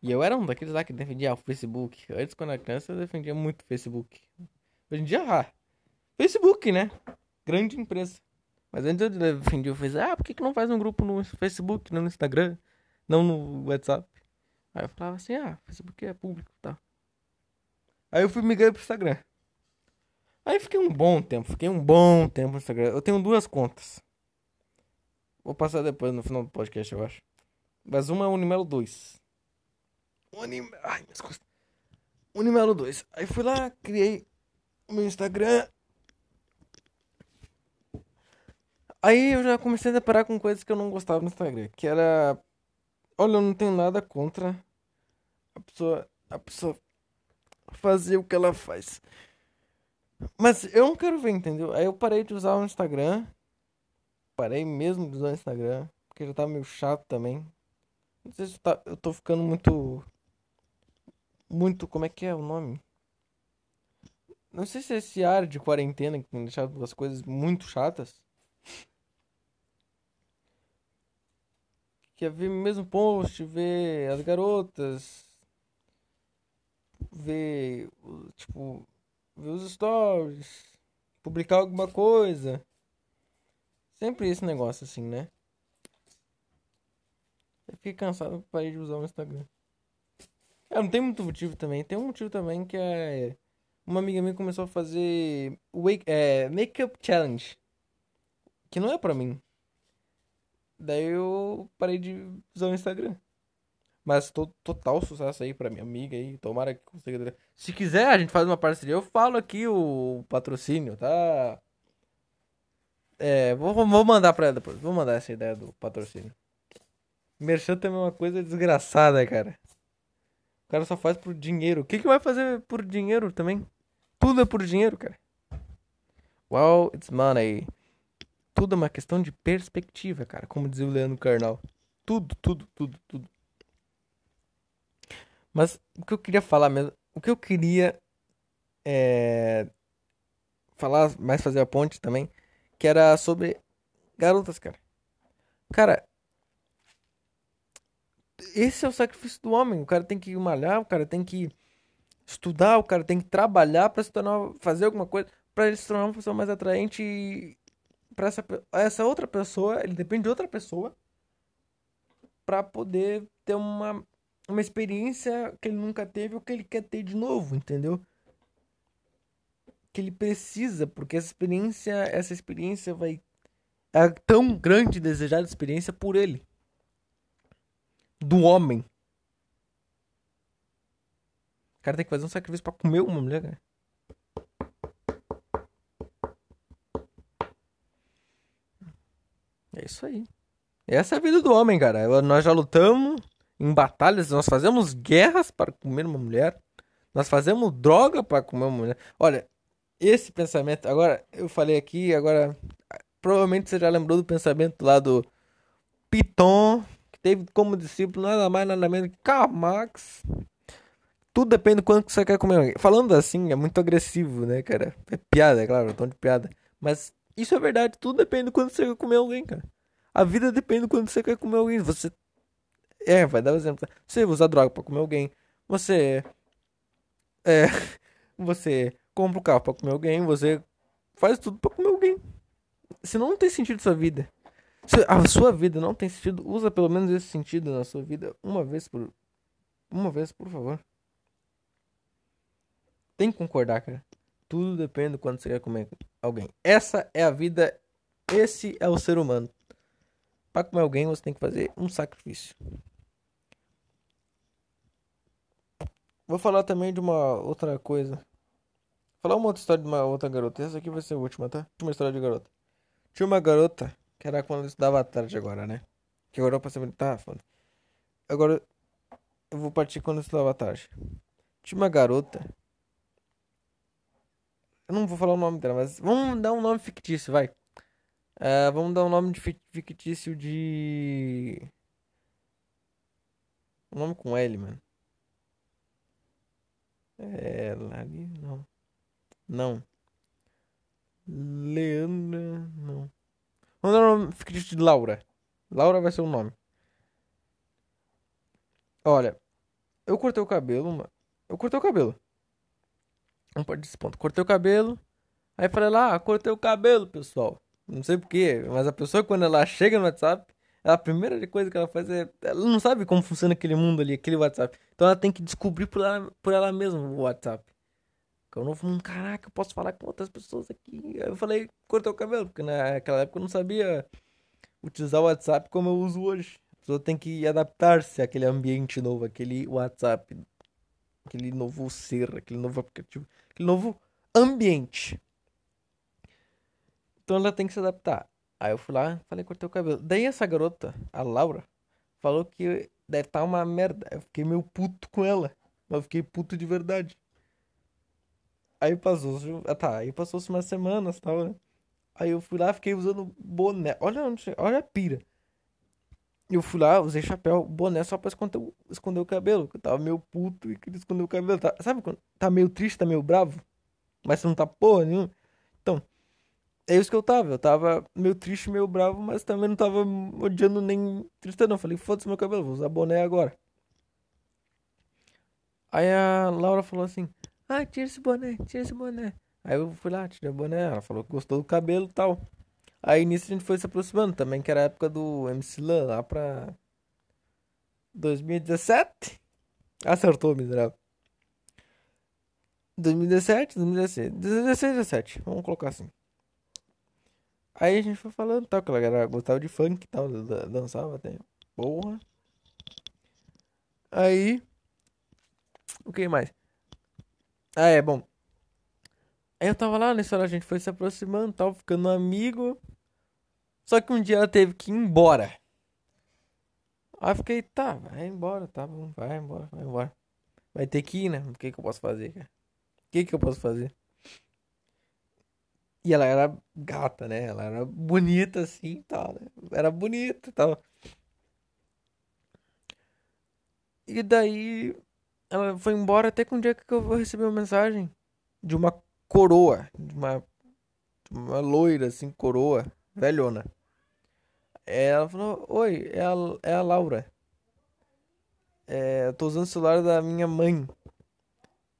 E eu era um daqueles lá que defendia o Facebook. Antes, quando era criança, eu defendia muito o Facebook. Hoje em dia, ah, Facebook, né? Grande empresa. Mas antes eu defendia o Facebook. Ah, por que, que não faz um grupo no Facebook, não no Instagram, não no WhatsApp? Aí eu falava assim, ah, Facebook é público, tá? Aí eu fui migrar pro Instagram. Aí fiquei um bom tempo, fiquei um bom tempo no Instagram. Eu tenho duas contas. Vou passar depois no final do podcast, eu acho. Mas uma é o Unimelo 2. Unim... Ai, minhas costas. Unimelo 2. Aí fui lá, criei o meu Instagram. Aí eu já comecei a deparar com coisas que eu não gostava no Instagram. Que era. Olha, eu não tenho nada contra a pessoa. A pessoa fazer o que ela faz. Mas eu não quero ver, entendeu? Aí eu parei de usar o Instagram. Parei mesmo de usar o Instagram. Porque já tava meio chato também. Não sei se tá, eu tô ficando muito. Muito. Como é que é o nome? Não sei se é esse ar de quarentena que tem deixado as coisas muito chatas. Que é ver mesmo post, ver as garotas. Ver. Tipo. Ver os stories. Publicar alguma coisa. Sempre esse negócio assim, né? Eu fiquei cansado, parei de usar o Instagram. É, não tem muito motivo também. Tem um motivo também que é. Uma amiga minha começou a fazer wake, é, Makeup Challenge. Que não é pra mim. Daí eu parei de usar o Instagram. Mas total sucesso aí pra minha amiga aí. Tomara que consiga. Se quiser, a gente faz uma parceria. Eu falo aqui o patrocínio, tá? É, vou, vou mandar pra ela depois. Vou mandar essa ideia do patrocínio. Merchan também é uma coisa desgraçada, cara. O cara só faz por dinheiro. O que, que vai fazer por dinheiro também? Tudo é por dinheiro, cara. Well, it's money. Tudo é uma questão de perspectiva, cara. Como dizia o Leandro Carnal. Tudo, tudo, tudo, tudo. Mas o que eu queria falar mesmo. O que eu queria é. Falar, mais fazer a ponte também. Que era sobre garotas, cara. Cara, esse é o sacrifício do homem. O cara tem que malhar, o cara tem que estudar, o cara tem que trabalhar para se tornar, fazer alguma coisa, para ele se tornar uma pessoa mais atraente para essa essa outra pessoa, ele depende de outra pessoa para poder ter uma uma experiência que ele nunca teve ou que ele quer ter de novo, entendeu? Que ele precisa, porque essa experiência, essa experiência vai é tão grande desejada experiência por ele do homem. O cara tem que fazer um sacrifício pra comer uma mulher, cara. É isso aí. Essa é a vida do homem, cara. Nós já lutamos em batalhas, nós fazemos guerras para comer uma mulher. Nós fazemos droga para comer uma mulher. Olha, esse pensamento, agora eu falei aqui, agora provavelmente você já lembrou do pensamento lá do Piton teve como discípulo nada mais nada menos que Karl Marx. tudo depende do quanto você quer comer. Falando assim, é muito agressivo, né, cara? É piada, é claro, é tom de piada. Mas isso é verdade, tudo depende do quanto você quer comer alguém, cara. A vida depende do quanto você quer comer alguém. Você. É, vai dar um exemplo. Você usa droga pra comer alguém. Você. É. Você compra o um carro pra comer alguém. Você faz tudo pra comer alguém. Senão não tem sentido sua vida. Se a sua vida não tem sentido, usa pelo menos esse sentido na sua vida uma vez por. Uma vez, por favor. Tem que concordar, cara. Tudo depende do quando você quer comer alguém. Essa é a vida. Esse é o ser humano. Para comer alguém, você tem que fazer um sacrifício. Vou falar também de uma outra coisa. Vou falar uma outra história de uma outra garota. Essa aqui vai ser a última, tá? Uma história de garota. Tinha uma garota, que era quando eu estudava à tarde agora, né? Que agora eu passei tá, foda. Agora eu vou partir quando eu estudava à tarde. Tinha uma garota eu não vou falar o nome dela, mas vamos dar um nome fictício, vai. Uh, vamos dar um nome de fictício de. Um nome com L, mano. É. Lali. Não. Não. Leandra. Não. Vamos dar um nome fictício de Laura. Laura vai ser o nome. Olha. Eu cortei o cabelo. Eu cortei o cabelo. Não pode desse ponto. Cortei o cabelo. Aí falei lá, ah, cortei o cabelo, pessoal. Não sei porquê, mas a pessoa quando ela chega no WhatsApp, a primeira coisa que ela faz é. Ela não sabe como funciona aquele mundo ali, aquele WhatsApp. Então ela tem que descobrir por ela, por ela mesma o WhatsApp. Um novo mundo, caraca, eu posso falar com outras pessoas aqui. Eu falei, cortei o cabelo, porque naquela época eu não sabia utilizar o WhatsApp como eu uso hoje. A pessoa tem que adaptar-se àquele ambiente novo, aquele WhatsApp, aquele novo ser, aquele novo aplicativo aquele novo ambiente. Então ela tem que se adaptar. Aí eu fui lá, falei, cortei o cabelo. Daí essa garota, a Laura, falou que deve estar tá uma merda. Eu fiquei meio puto com ela. Mas fiquei puto de verdade. Aí passou, ah, tá, aí passou-se umas semanas tal, né? Aí eu fui lá, fiquei usando boné. Olha, olha a pira. Eu fui lá, usei chapéu, boné só pra esconder, esconder o cabelo. Eu tava meio puto e queria esconder o cabelo. Tá, sabe quando tá meio triste, tá meio bravo? Mas você não tá porra nenhuma. É isso que eu tava. Eu tava meio triste, meio bravo, mas também não tava odiando nem triste não. Falei, foda-se meu cabelo, vou usar boné agora. Aí a Laura falou assim, ah, tira esse boné, tira esse boné. Aí eu fui lá, tirei o boné, ela falou que gostou do cabelo e tal. Aí nisso a gente foi se aproximando também, que era a época do MC Lan, lá pra 2017. Acertou, miserável. 2017, 2016, 2016, 17, vamos colocar assim. Aí a gente foi falando tal, que ela galera gostava de funk e tal, dançava até. Porra. Aí. O que mais? Ah, é, bom. Aí eu tava lá, nessa hora a gente foi se aproximando tal, ficando amigo. Só que um dia ela teve que ir embora. Aí eu fiquei, tá, vai embora, tá bom, vai embora, vai embora. Vai ter que ir, né? O que, que eu posso fazer, cara? O que, que eu posso fazer? E ela era gata, né? Ela era bonita assim e tal, né? Era bonita e tal. E daí ela foi embora até que um dia que eu vou receber uma mensagem de uma coroa, de uma, de uma loira assim, coroa, velhona. Ela falou, oi, é a, é a Laura. É, eu tô usando o celular da minha mãe.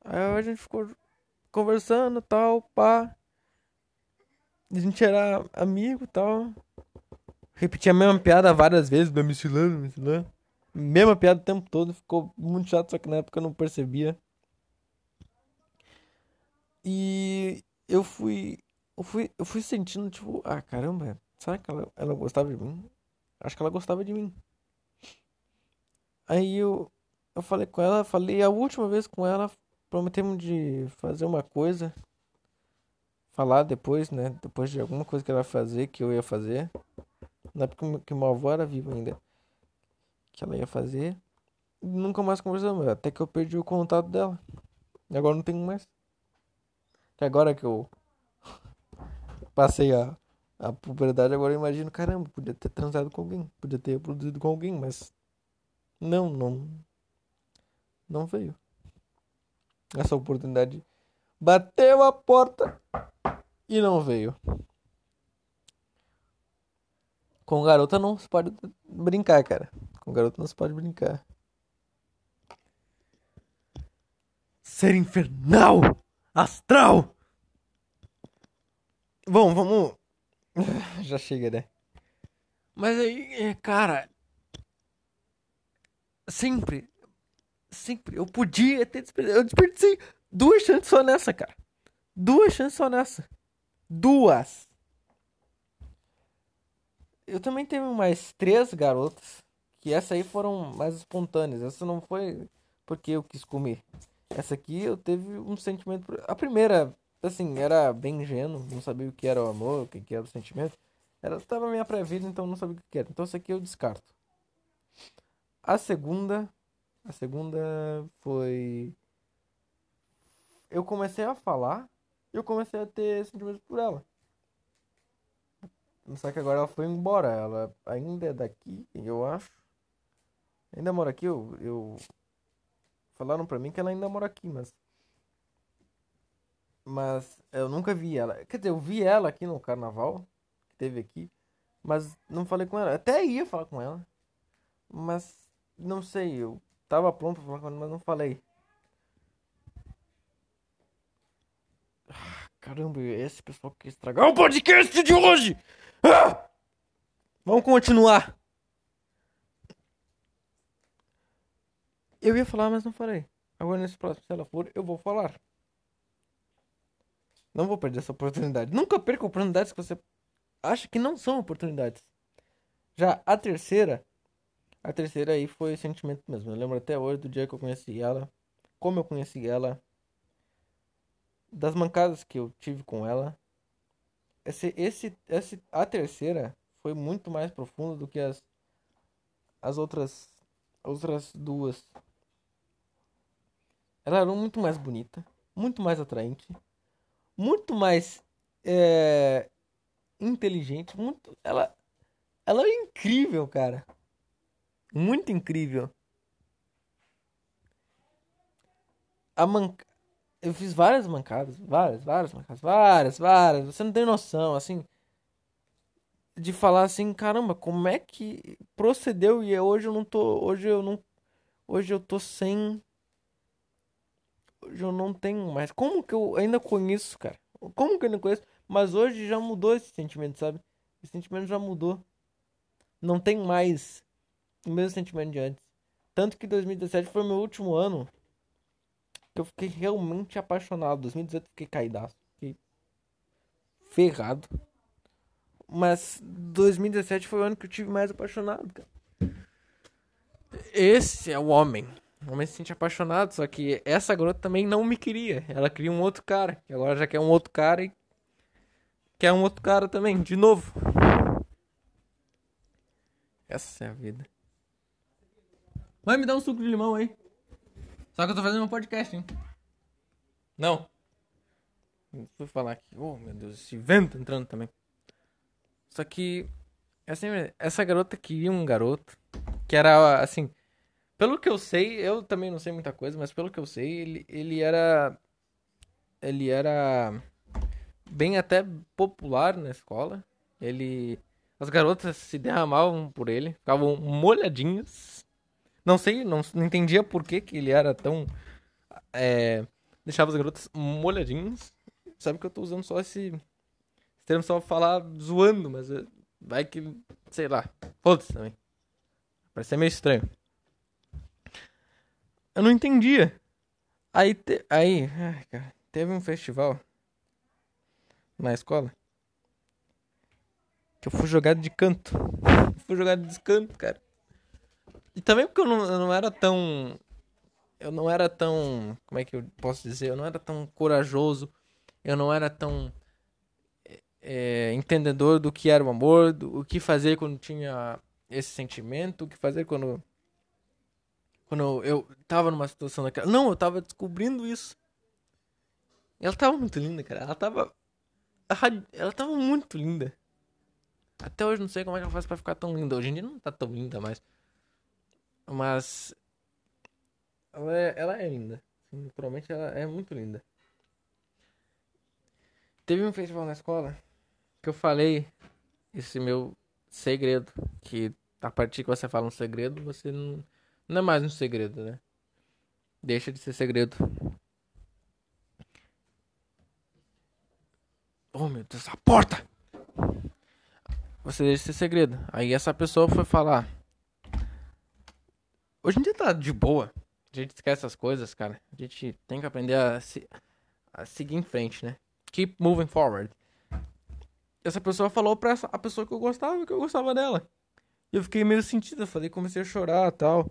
Aí a gente ficou conversando tal, pá. A gente era amigo tal. Repetia a mesma piada várias vezes, me ensinando, me ensinando. Mesma piada o tempo todo, ficou muito chato, só que na época eu não percebia. E eu fui. Eu fui, eu fui sentindo, tipo, ah caramba, Será que ela, ela gostava de mim? Acho que ela gostava de mim. Aí eu, eu falei com ela, falei a última vez com ela, prometemos de fazer uma coisa. Falar depois, né? Depois de alguma coisa que ela ia fazer, que eu ia fazer. Na época que minha avó era viva ainda. Que ela ia fazer. Nunca mais conversamos, até que eu perdi o contato dela. E agora não tenho mais. Agora que eu passei a a puberdade agora eu imagino, caramba, podia ter transado com alguém, podia ter reproduzido com alguém, mas não, não, não veio. essa oportunidade. Bateu a porta e não veio. Com garota não se pode brincar, cara. Com garota não se pode brincar. Ser infernal! Astral! Bom, vamos. Já chega, né? Mas aí, é, cara. Sempre. Sempre. Eu podia ter desperdiçado. Eu desperdicei duas chances só nessa, cara. Duas chances só nessa. Duas. Eu também teve mais três garotas. Que essa aí foram mais espontâneas. Essa não foi porque eu quis comer. Essa aqui eu teve um sentimento. A primeira, assim, era bem ingênuo. Não sabia o que era o amor, o que era o sentimento. Ela estava minha pré-vida, então não sabia o que era. Então essa aqui eu descarto. A segunda. A segunda foi. Eu comecei a falar. E eu comecei a ter sentimentos por ela. Só que agora ela foi embora. Ela ainda é daqui, eu acho. Ainda mora aqui, eu, eu... Falaram pra mim que ela ainda mora aqui, mas... Mas eu nunca vi ela. Quer dizer, eu vi ela aqui no carnaval. Que teve aqui. Mas não falei com ela. Até ia falar com ela. Mas não sei, eu tava pronto pra falar com ela, mas não falei. Caramba, esse pessoal quer estragar o podcast de hoje! Ah! Vamos continuar. Eu ia falar, mas não falei. Agora nesse próximo, se ela for, eu vou falar. Não vou perder essa oportunidade. Nunca perca oportunidades que você acha que não são oportunidades. Já a terceira, a terceira aí foi sentimento mesmo. Eu lembro até hoje do dia que eu conheci ela, como eu conheci ela, das mancadas que eu tive com ela. Esse, esse, esse, a terceira foi muito mais profunda do que as, as outras, outras duas. Ela era muito mais bonita, muito mais atraente, muito mais é, inteligente, muito. Ela, ela é incrível, cara. Muito incrível. A man... Eu fiz várias mancadas, várias, várias mancadas, várias, várias. Você não tem noção, assim, de falar assim, caramba, como é que procedeu e hoje eu não tô, hoje eu não, hoje eu tô sem, hoje eu não tenho mais. Como que eu ainda conheço, cara? Como que eu ainda conheço? Mas hoje já mudou esse sentimento, sabe? Esse sentimento já mudou. Não tem mais o mesmo sentimento de antes. Tanto que 2017 foi meu último ano que eu fiquei realmente apaixonado. 2018 eu fiquei caidaço. Fiquei ferrado. Mas 2017 foi o ano que eu tive mais apaixonado, cara. Esse é o homem. O homem se sente apaixonado, só que essa garota também não me queria. Ela queria um outro cara. E agora já quer um outro cara e quer um outro cara também, de novo. Essa é a vida. Mãe, me dá um suco de limão aí. Só que eu tô fazendo um podcast, hein? Não. Fui falar aqui. Oh, meu Deus, esse vento entrando também. Só que. Assim, essa garota queria um garoto. Que era assim. Pelo que eu sei, eu também não sei muita coisa, mas pelo que eu sei, ele, ele era. Ele era. Bem até popular na escola. Ele. As garotas se derramavam por ele, ficavam molhadinhas. Não sei, não, não entendia por que, que ele era tão. É, deixava as garotas molhadinhas. Sabe que eu tô usando só esse, esse termo só pra falar zoando, mas é, vai que. Sei lá. Foda-se também. Parece ser meio estranho. Eu não entendia. Aí, te, aí ai, cara, teve um festival na escola que eu fui jogado de canto. fui jogado de canto, cara. E também porque eu não, eu não era tão. Eu não era tão. Como é que eu posso dizer? Eu não era tão corajoso. Eu não era tão. É, entendedor do que era o amor, do o que fazer quando tinha esse sentimento, o que fazer quando. Quando eu tava numa situação daquela. Não, eu tava descobrindo isso. Ela tava muito linda, cara. Ela tava. Ela tava muito linda. Até hoje não sei como é que ela faz pra ficar tão linda. Hoje em dia não tá tão linda mais. Mas. Ela é, ela é linda. Naturalmente ela é muito linda. Teve um festival na escola que eu falei esse meu segredo. Que a partir que você fala um segredo, você não, não é mais um segredo, né? Deixa de ser segredo. Oh meu Deus, a porta! Você deixa de ser segredo. Aí essa pessoa foi falar. Hoje em dia tá de boa. A gente esquece essas coisas, cara. A gente tem que aprender a, se, a seguir em frente, né? Keep moving forward. Essa pessoa falou pra essa, a pessoa que eu gostava, que eu gostava dela. E eu fiquei meio sentido, eu falei, comecei a chorar tal.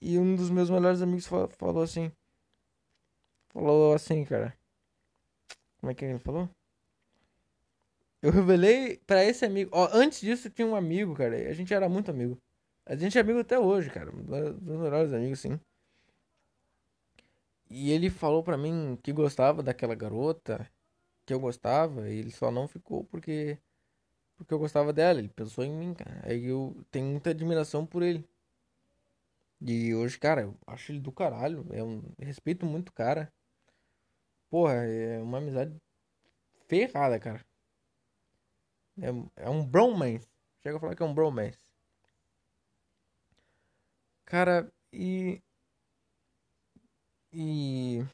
E um dos meus melhores amigos falou assim. Falou assim, cara. Como é que ele falou? Eu revelei para esse amigo. Ó, antes disso tinha um amigo, cara. A gente era muito amigo. A gente é amigo até hoje, cara. Dos melhores amigos, sim. E ele falou pra mim que gostava daquela garota, que eu gostava, e ele só não ficou porque porque eu gostava dela, ele pensou em mim, cara. Aí eu tenho muita admiração por ele. E hoje, cara, eu acho ele do caralho, é um respeito muito cara. Porra, é uma amizade ferrada, cara. É, é um bromance. Chega a falar que é um bromance. Cara, e. E.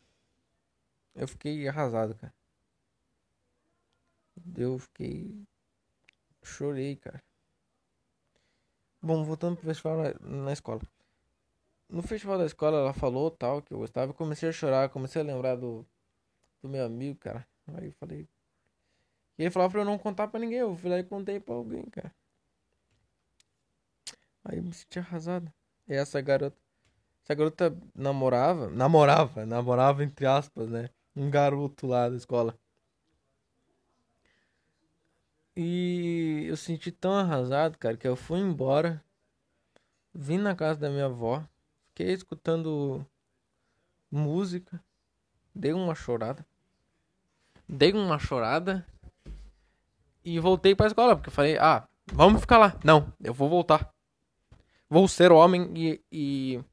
Eu fiquei arrasado, cara. Eu fiquei. Chorei, cara. Bom, voltando pro festival na, na escola. No festival da escola ela falou tal que eu gostava. Eu comecei a chorar, comecei a lembrar do, do meu amigo, cara. Aí eu falei. E ele falava pra eu não contar pra ninguém. Eu fui lá e contei pra alguém, cara. Aí eu me senti arrasado. E essa garota. Essa garota namorava. Namorava, namorava entre aspas, né? Um garoto lá da escola. E eu senti tão arrasado, cara, que eu fui embora. Vim na casa da minha avó. Fiquei escutando música. Dei uma chorada. Dei uma chorada. E voltei pra escola, porque eu falei, ah, vamos ficar lá. Não, eu vou voltar vou ser homem e, e,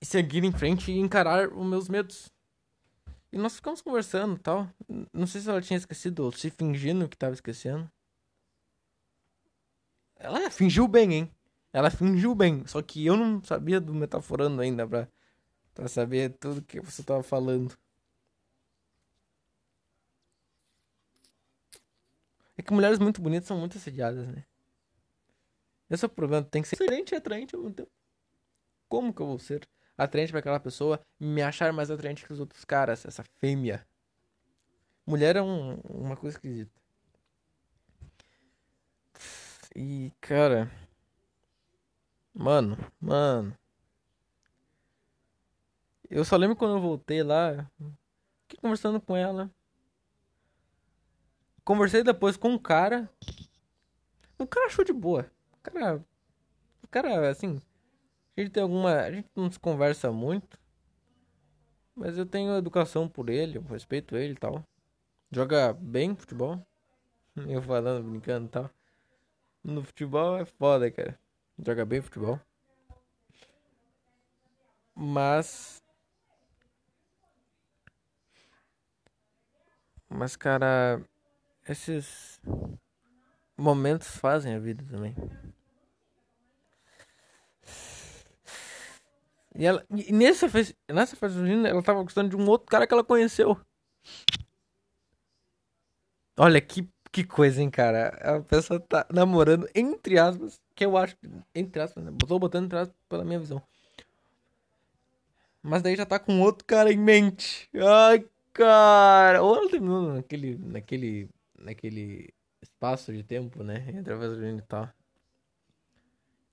e seguir em frente e encarar os meus medos. E nós ficamos conversando tal. Não sei se ela tinha esquecido ou se fingindo que tava esquecendo. Ela fingiu bem, hein? Ela fingiu bem. Só que eu não sabia do metaforando ainda pra, pra saber tudo que você tava falando. É que mulheres muito bonitas são muito assediadas, né? Esse é o problema. Tem que ser atraente e atraente ao mesmo tempo. Como que eu vou ser atraente para aquela pessoa me achar mais atraente que os outros caras? Essa fêmea. Mulher é um, uma coisa esquisita. E, cara. Mano, mano. Eu só lembro quando eu voltei lá. Fiquei conversando com ela. Conversei depois com um cara. O cara achou de boa cara. Cara, assim. A gente tem alguma. A gente não se conversa muito. Mas eu tenho educação por ele, eu respeito ele e tal. Joga bem futebol. Eu falando, brincando e tal. No futebol é foda, cara. Joga bem futebol. Mas. Mas, cara. Esses momentos fazem a vida também. E, ela, e nessa, nessa festa junina, ela tava gostando de um outro cara que ela conheceu. Olha que, que coisa, hein, cara. A pessoa tá namorando, entre aspas, que eu acho, entre aspas, né? Tô botando entre aspas pela minha visão. Mas daí já tá com outro cara em mente. Ai, cara. Ou ela terminou naquele, naquele, naquele espaço de tempo, né? Entre a festa junina e tal.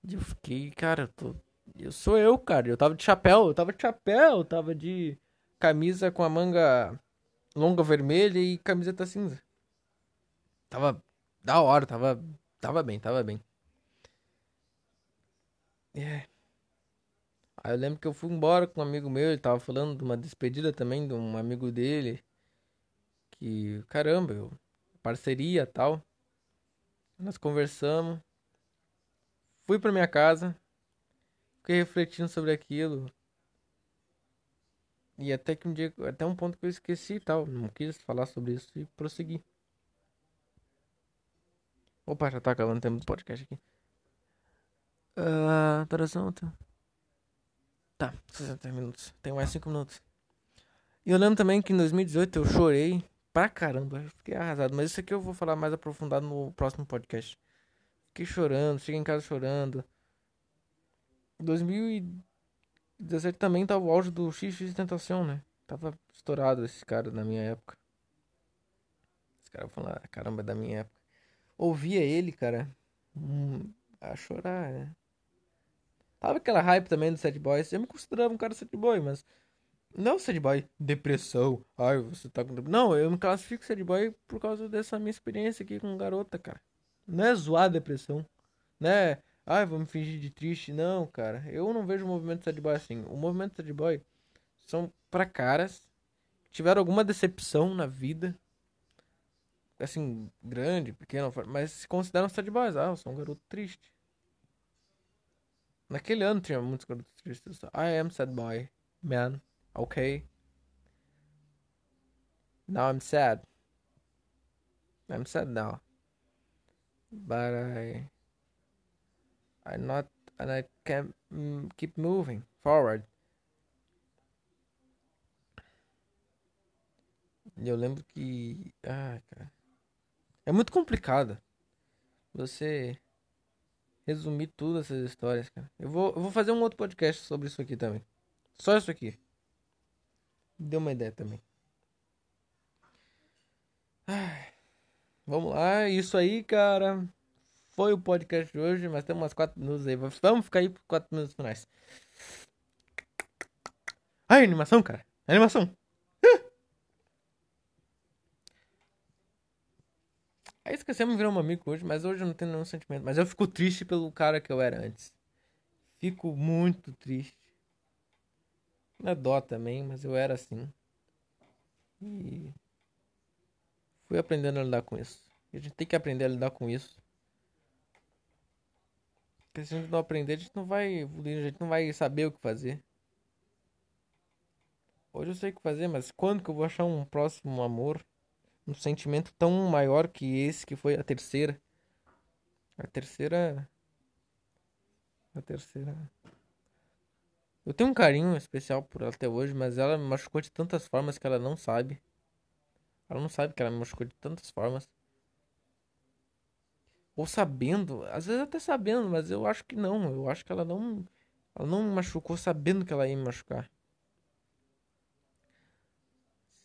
E eu fiquei, cara, eu tô eu sou eu, cara. Eu tava de chapéu, eu tava de chapéu, eu tava de camisa com a manga longa vermelha e camiseta cinza. Tava da hora, tava, tava bem, tava bem. É. Aí eu lembro que eu fui embora com um amigo meu, ele tava falando de uma despedida também de um amigo dele. Que, caramba, eu, parceria tal. Nós conversamos. Fui pra minha casa. Fiquei refletindo sobre aquilo. E até que um dia, até um ponto que eu esqueci e tal, não quis falar sobre isso e prossegui. Opa, já tá acabando o tempo do podcast aqui. Uh, duração. Tá, 60 minutos. Tem mais 5 minutos. E eu lembro também que em 2018 eu chorei pra caramba. Fiquei arrasado. Mas isso aqui eu vou falar mais aprofundado no próximo podcast. Fiquei chorando, cheguei em casa chorando. 2017 também tava o auge do XX Tentação, né? Tava estourado esse cara na minha época. Esse cara falando, ah, caramba, é da minha época. Ouvia ele, cara. Hum, a chorar, né? Tava aquela hype também do Sad Boy. Eu me considerava um cara Sad Boy, mas. Não Sad Boy, depressão. Ai, você tá com. Não, eu me classifico Sad Boy por causa dessa minha experiência aqui com garota, cara. Não é zoar a depressão. Né? Ai, me fingir de triste. Não, cara. Eu não vejo o movimento Sad Boy assim. O movimento Sad Boy são para caras que tiveram alguma decepção na vida. Assim, grande, pequena, mas se consideram sad boys. Ah, eu sou um garoto triste. Naquele ano tinha muitos garotos tristes. I am sad boy, man. Okay. Now I'm sad. I'm sad now. But I. I'm not. And I can mm, keep moving forward. Eu lembro que. Ah, cara. É muito complicado. Você resumir tudo essas histórias, cara. Eu vou, eu vou fazer um outro podcast sobre isso aqui também. Só isso aqui. Deu uma ideia também. Ai, vamos lá, isso aí, cara. Foi o podcast de hoje, mas tem umas 4 minutos aí. Vamos ficar aí por 4 minutos finais. Ai, animação, cara. Animação. Aí esquecemos virar um amigo hoje, mas hoje eu não tenho nenhum sentimento. Mas eu fico triste pelo cara que eu era antes. Fico muito triste. Não é dó também, mas eu era assim. E fui aprendendo a lidar com isso. E a gente tem que aprender a lidar com isso. Porque se a gente não aprender, a gente não vai evoluir, a gente não vai saber o que fazer. Hoje eu sei o que fazer, mas quando que eu vou achar um próximo amor? um sentimento tão maior que esse que foi a terceira. A terceira. A terceira. Eu tenho um carinho especial por ela até hoje, mas ela me machucou de tantas formas que ela não sabe. Ela não sabe que ela me machucou de tantas formas. Ou sabendo, às vezes até sabendo, mas eu acho que não. Eu acho que ela não. Ela não me machucou sabendo que ela ia me machucar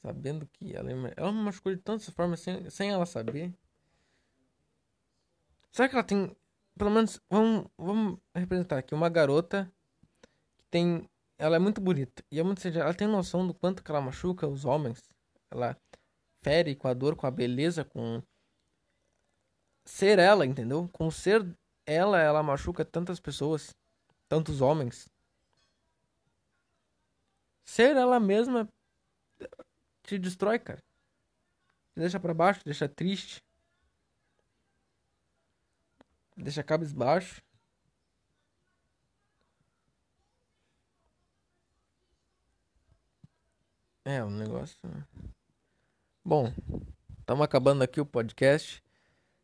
sabendo que ela, ela me machucou de tantas formas sem, sem ela saber. Será que ela tem. Pelo menos, vamos, vamos representar aqui uma garota que tem. Ela é muito bonita. E é muito ela tem noção do quanto que ela machuca os homens. Ela fere com a dor, com a beleza, com ser ela, entendeu? Com ser ela, ela machuca tantas pessoas, tantos homens. Ser ela mesma te destrói, cara. Te deixa para baixo, deixa triste. Te deixa cabisbaixo. É, um negócio. Bom, estamos acabando aqui o podcast.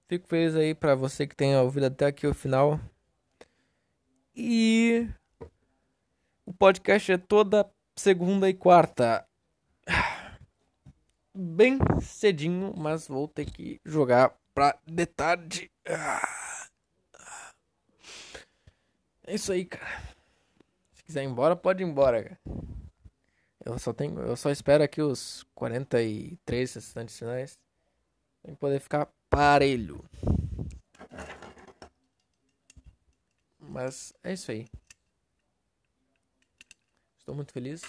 Fico feliz aí para você que tenha ouvido até aqui o final. E o podcast é toda segunda e quarta bem cedinho, mas vou ter que jogar pra de tarde. É isso aí, cara. Se quiser ir embora, pode ir embora, cara. Eu só tenho, eu só espero aqui os 43 restantes finais pra poder ficar parelho. Mas é isso aí. Estou muito feliz.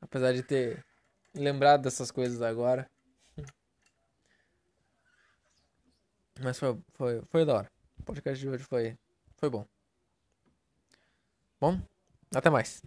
Apesar de ter lembrado dessas coisas agora. Mas foi, foi, foi da hora. O podcast de hoje foi, foi bom. Bom, até mais.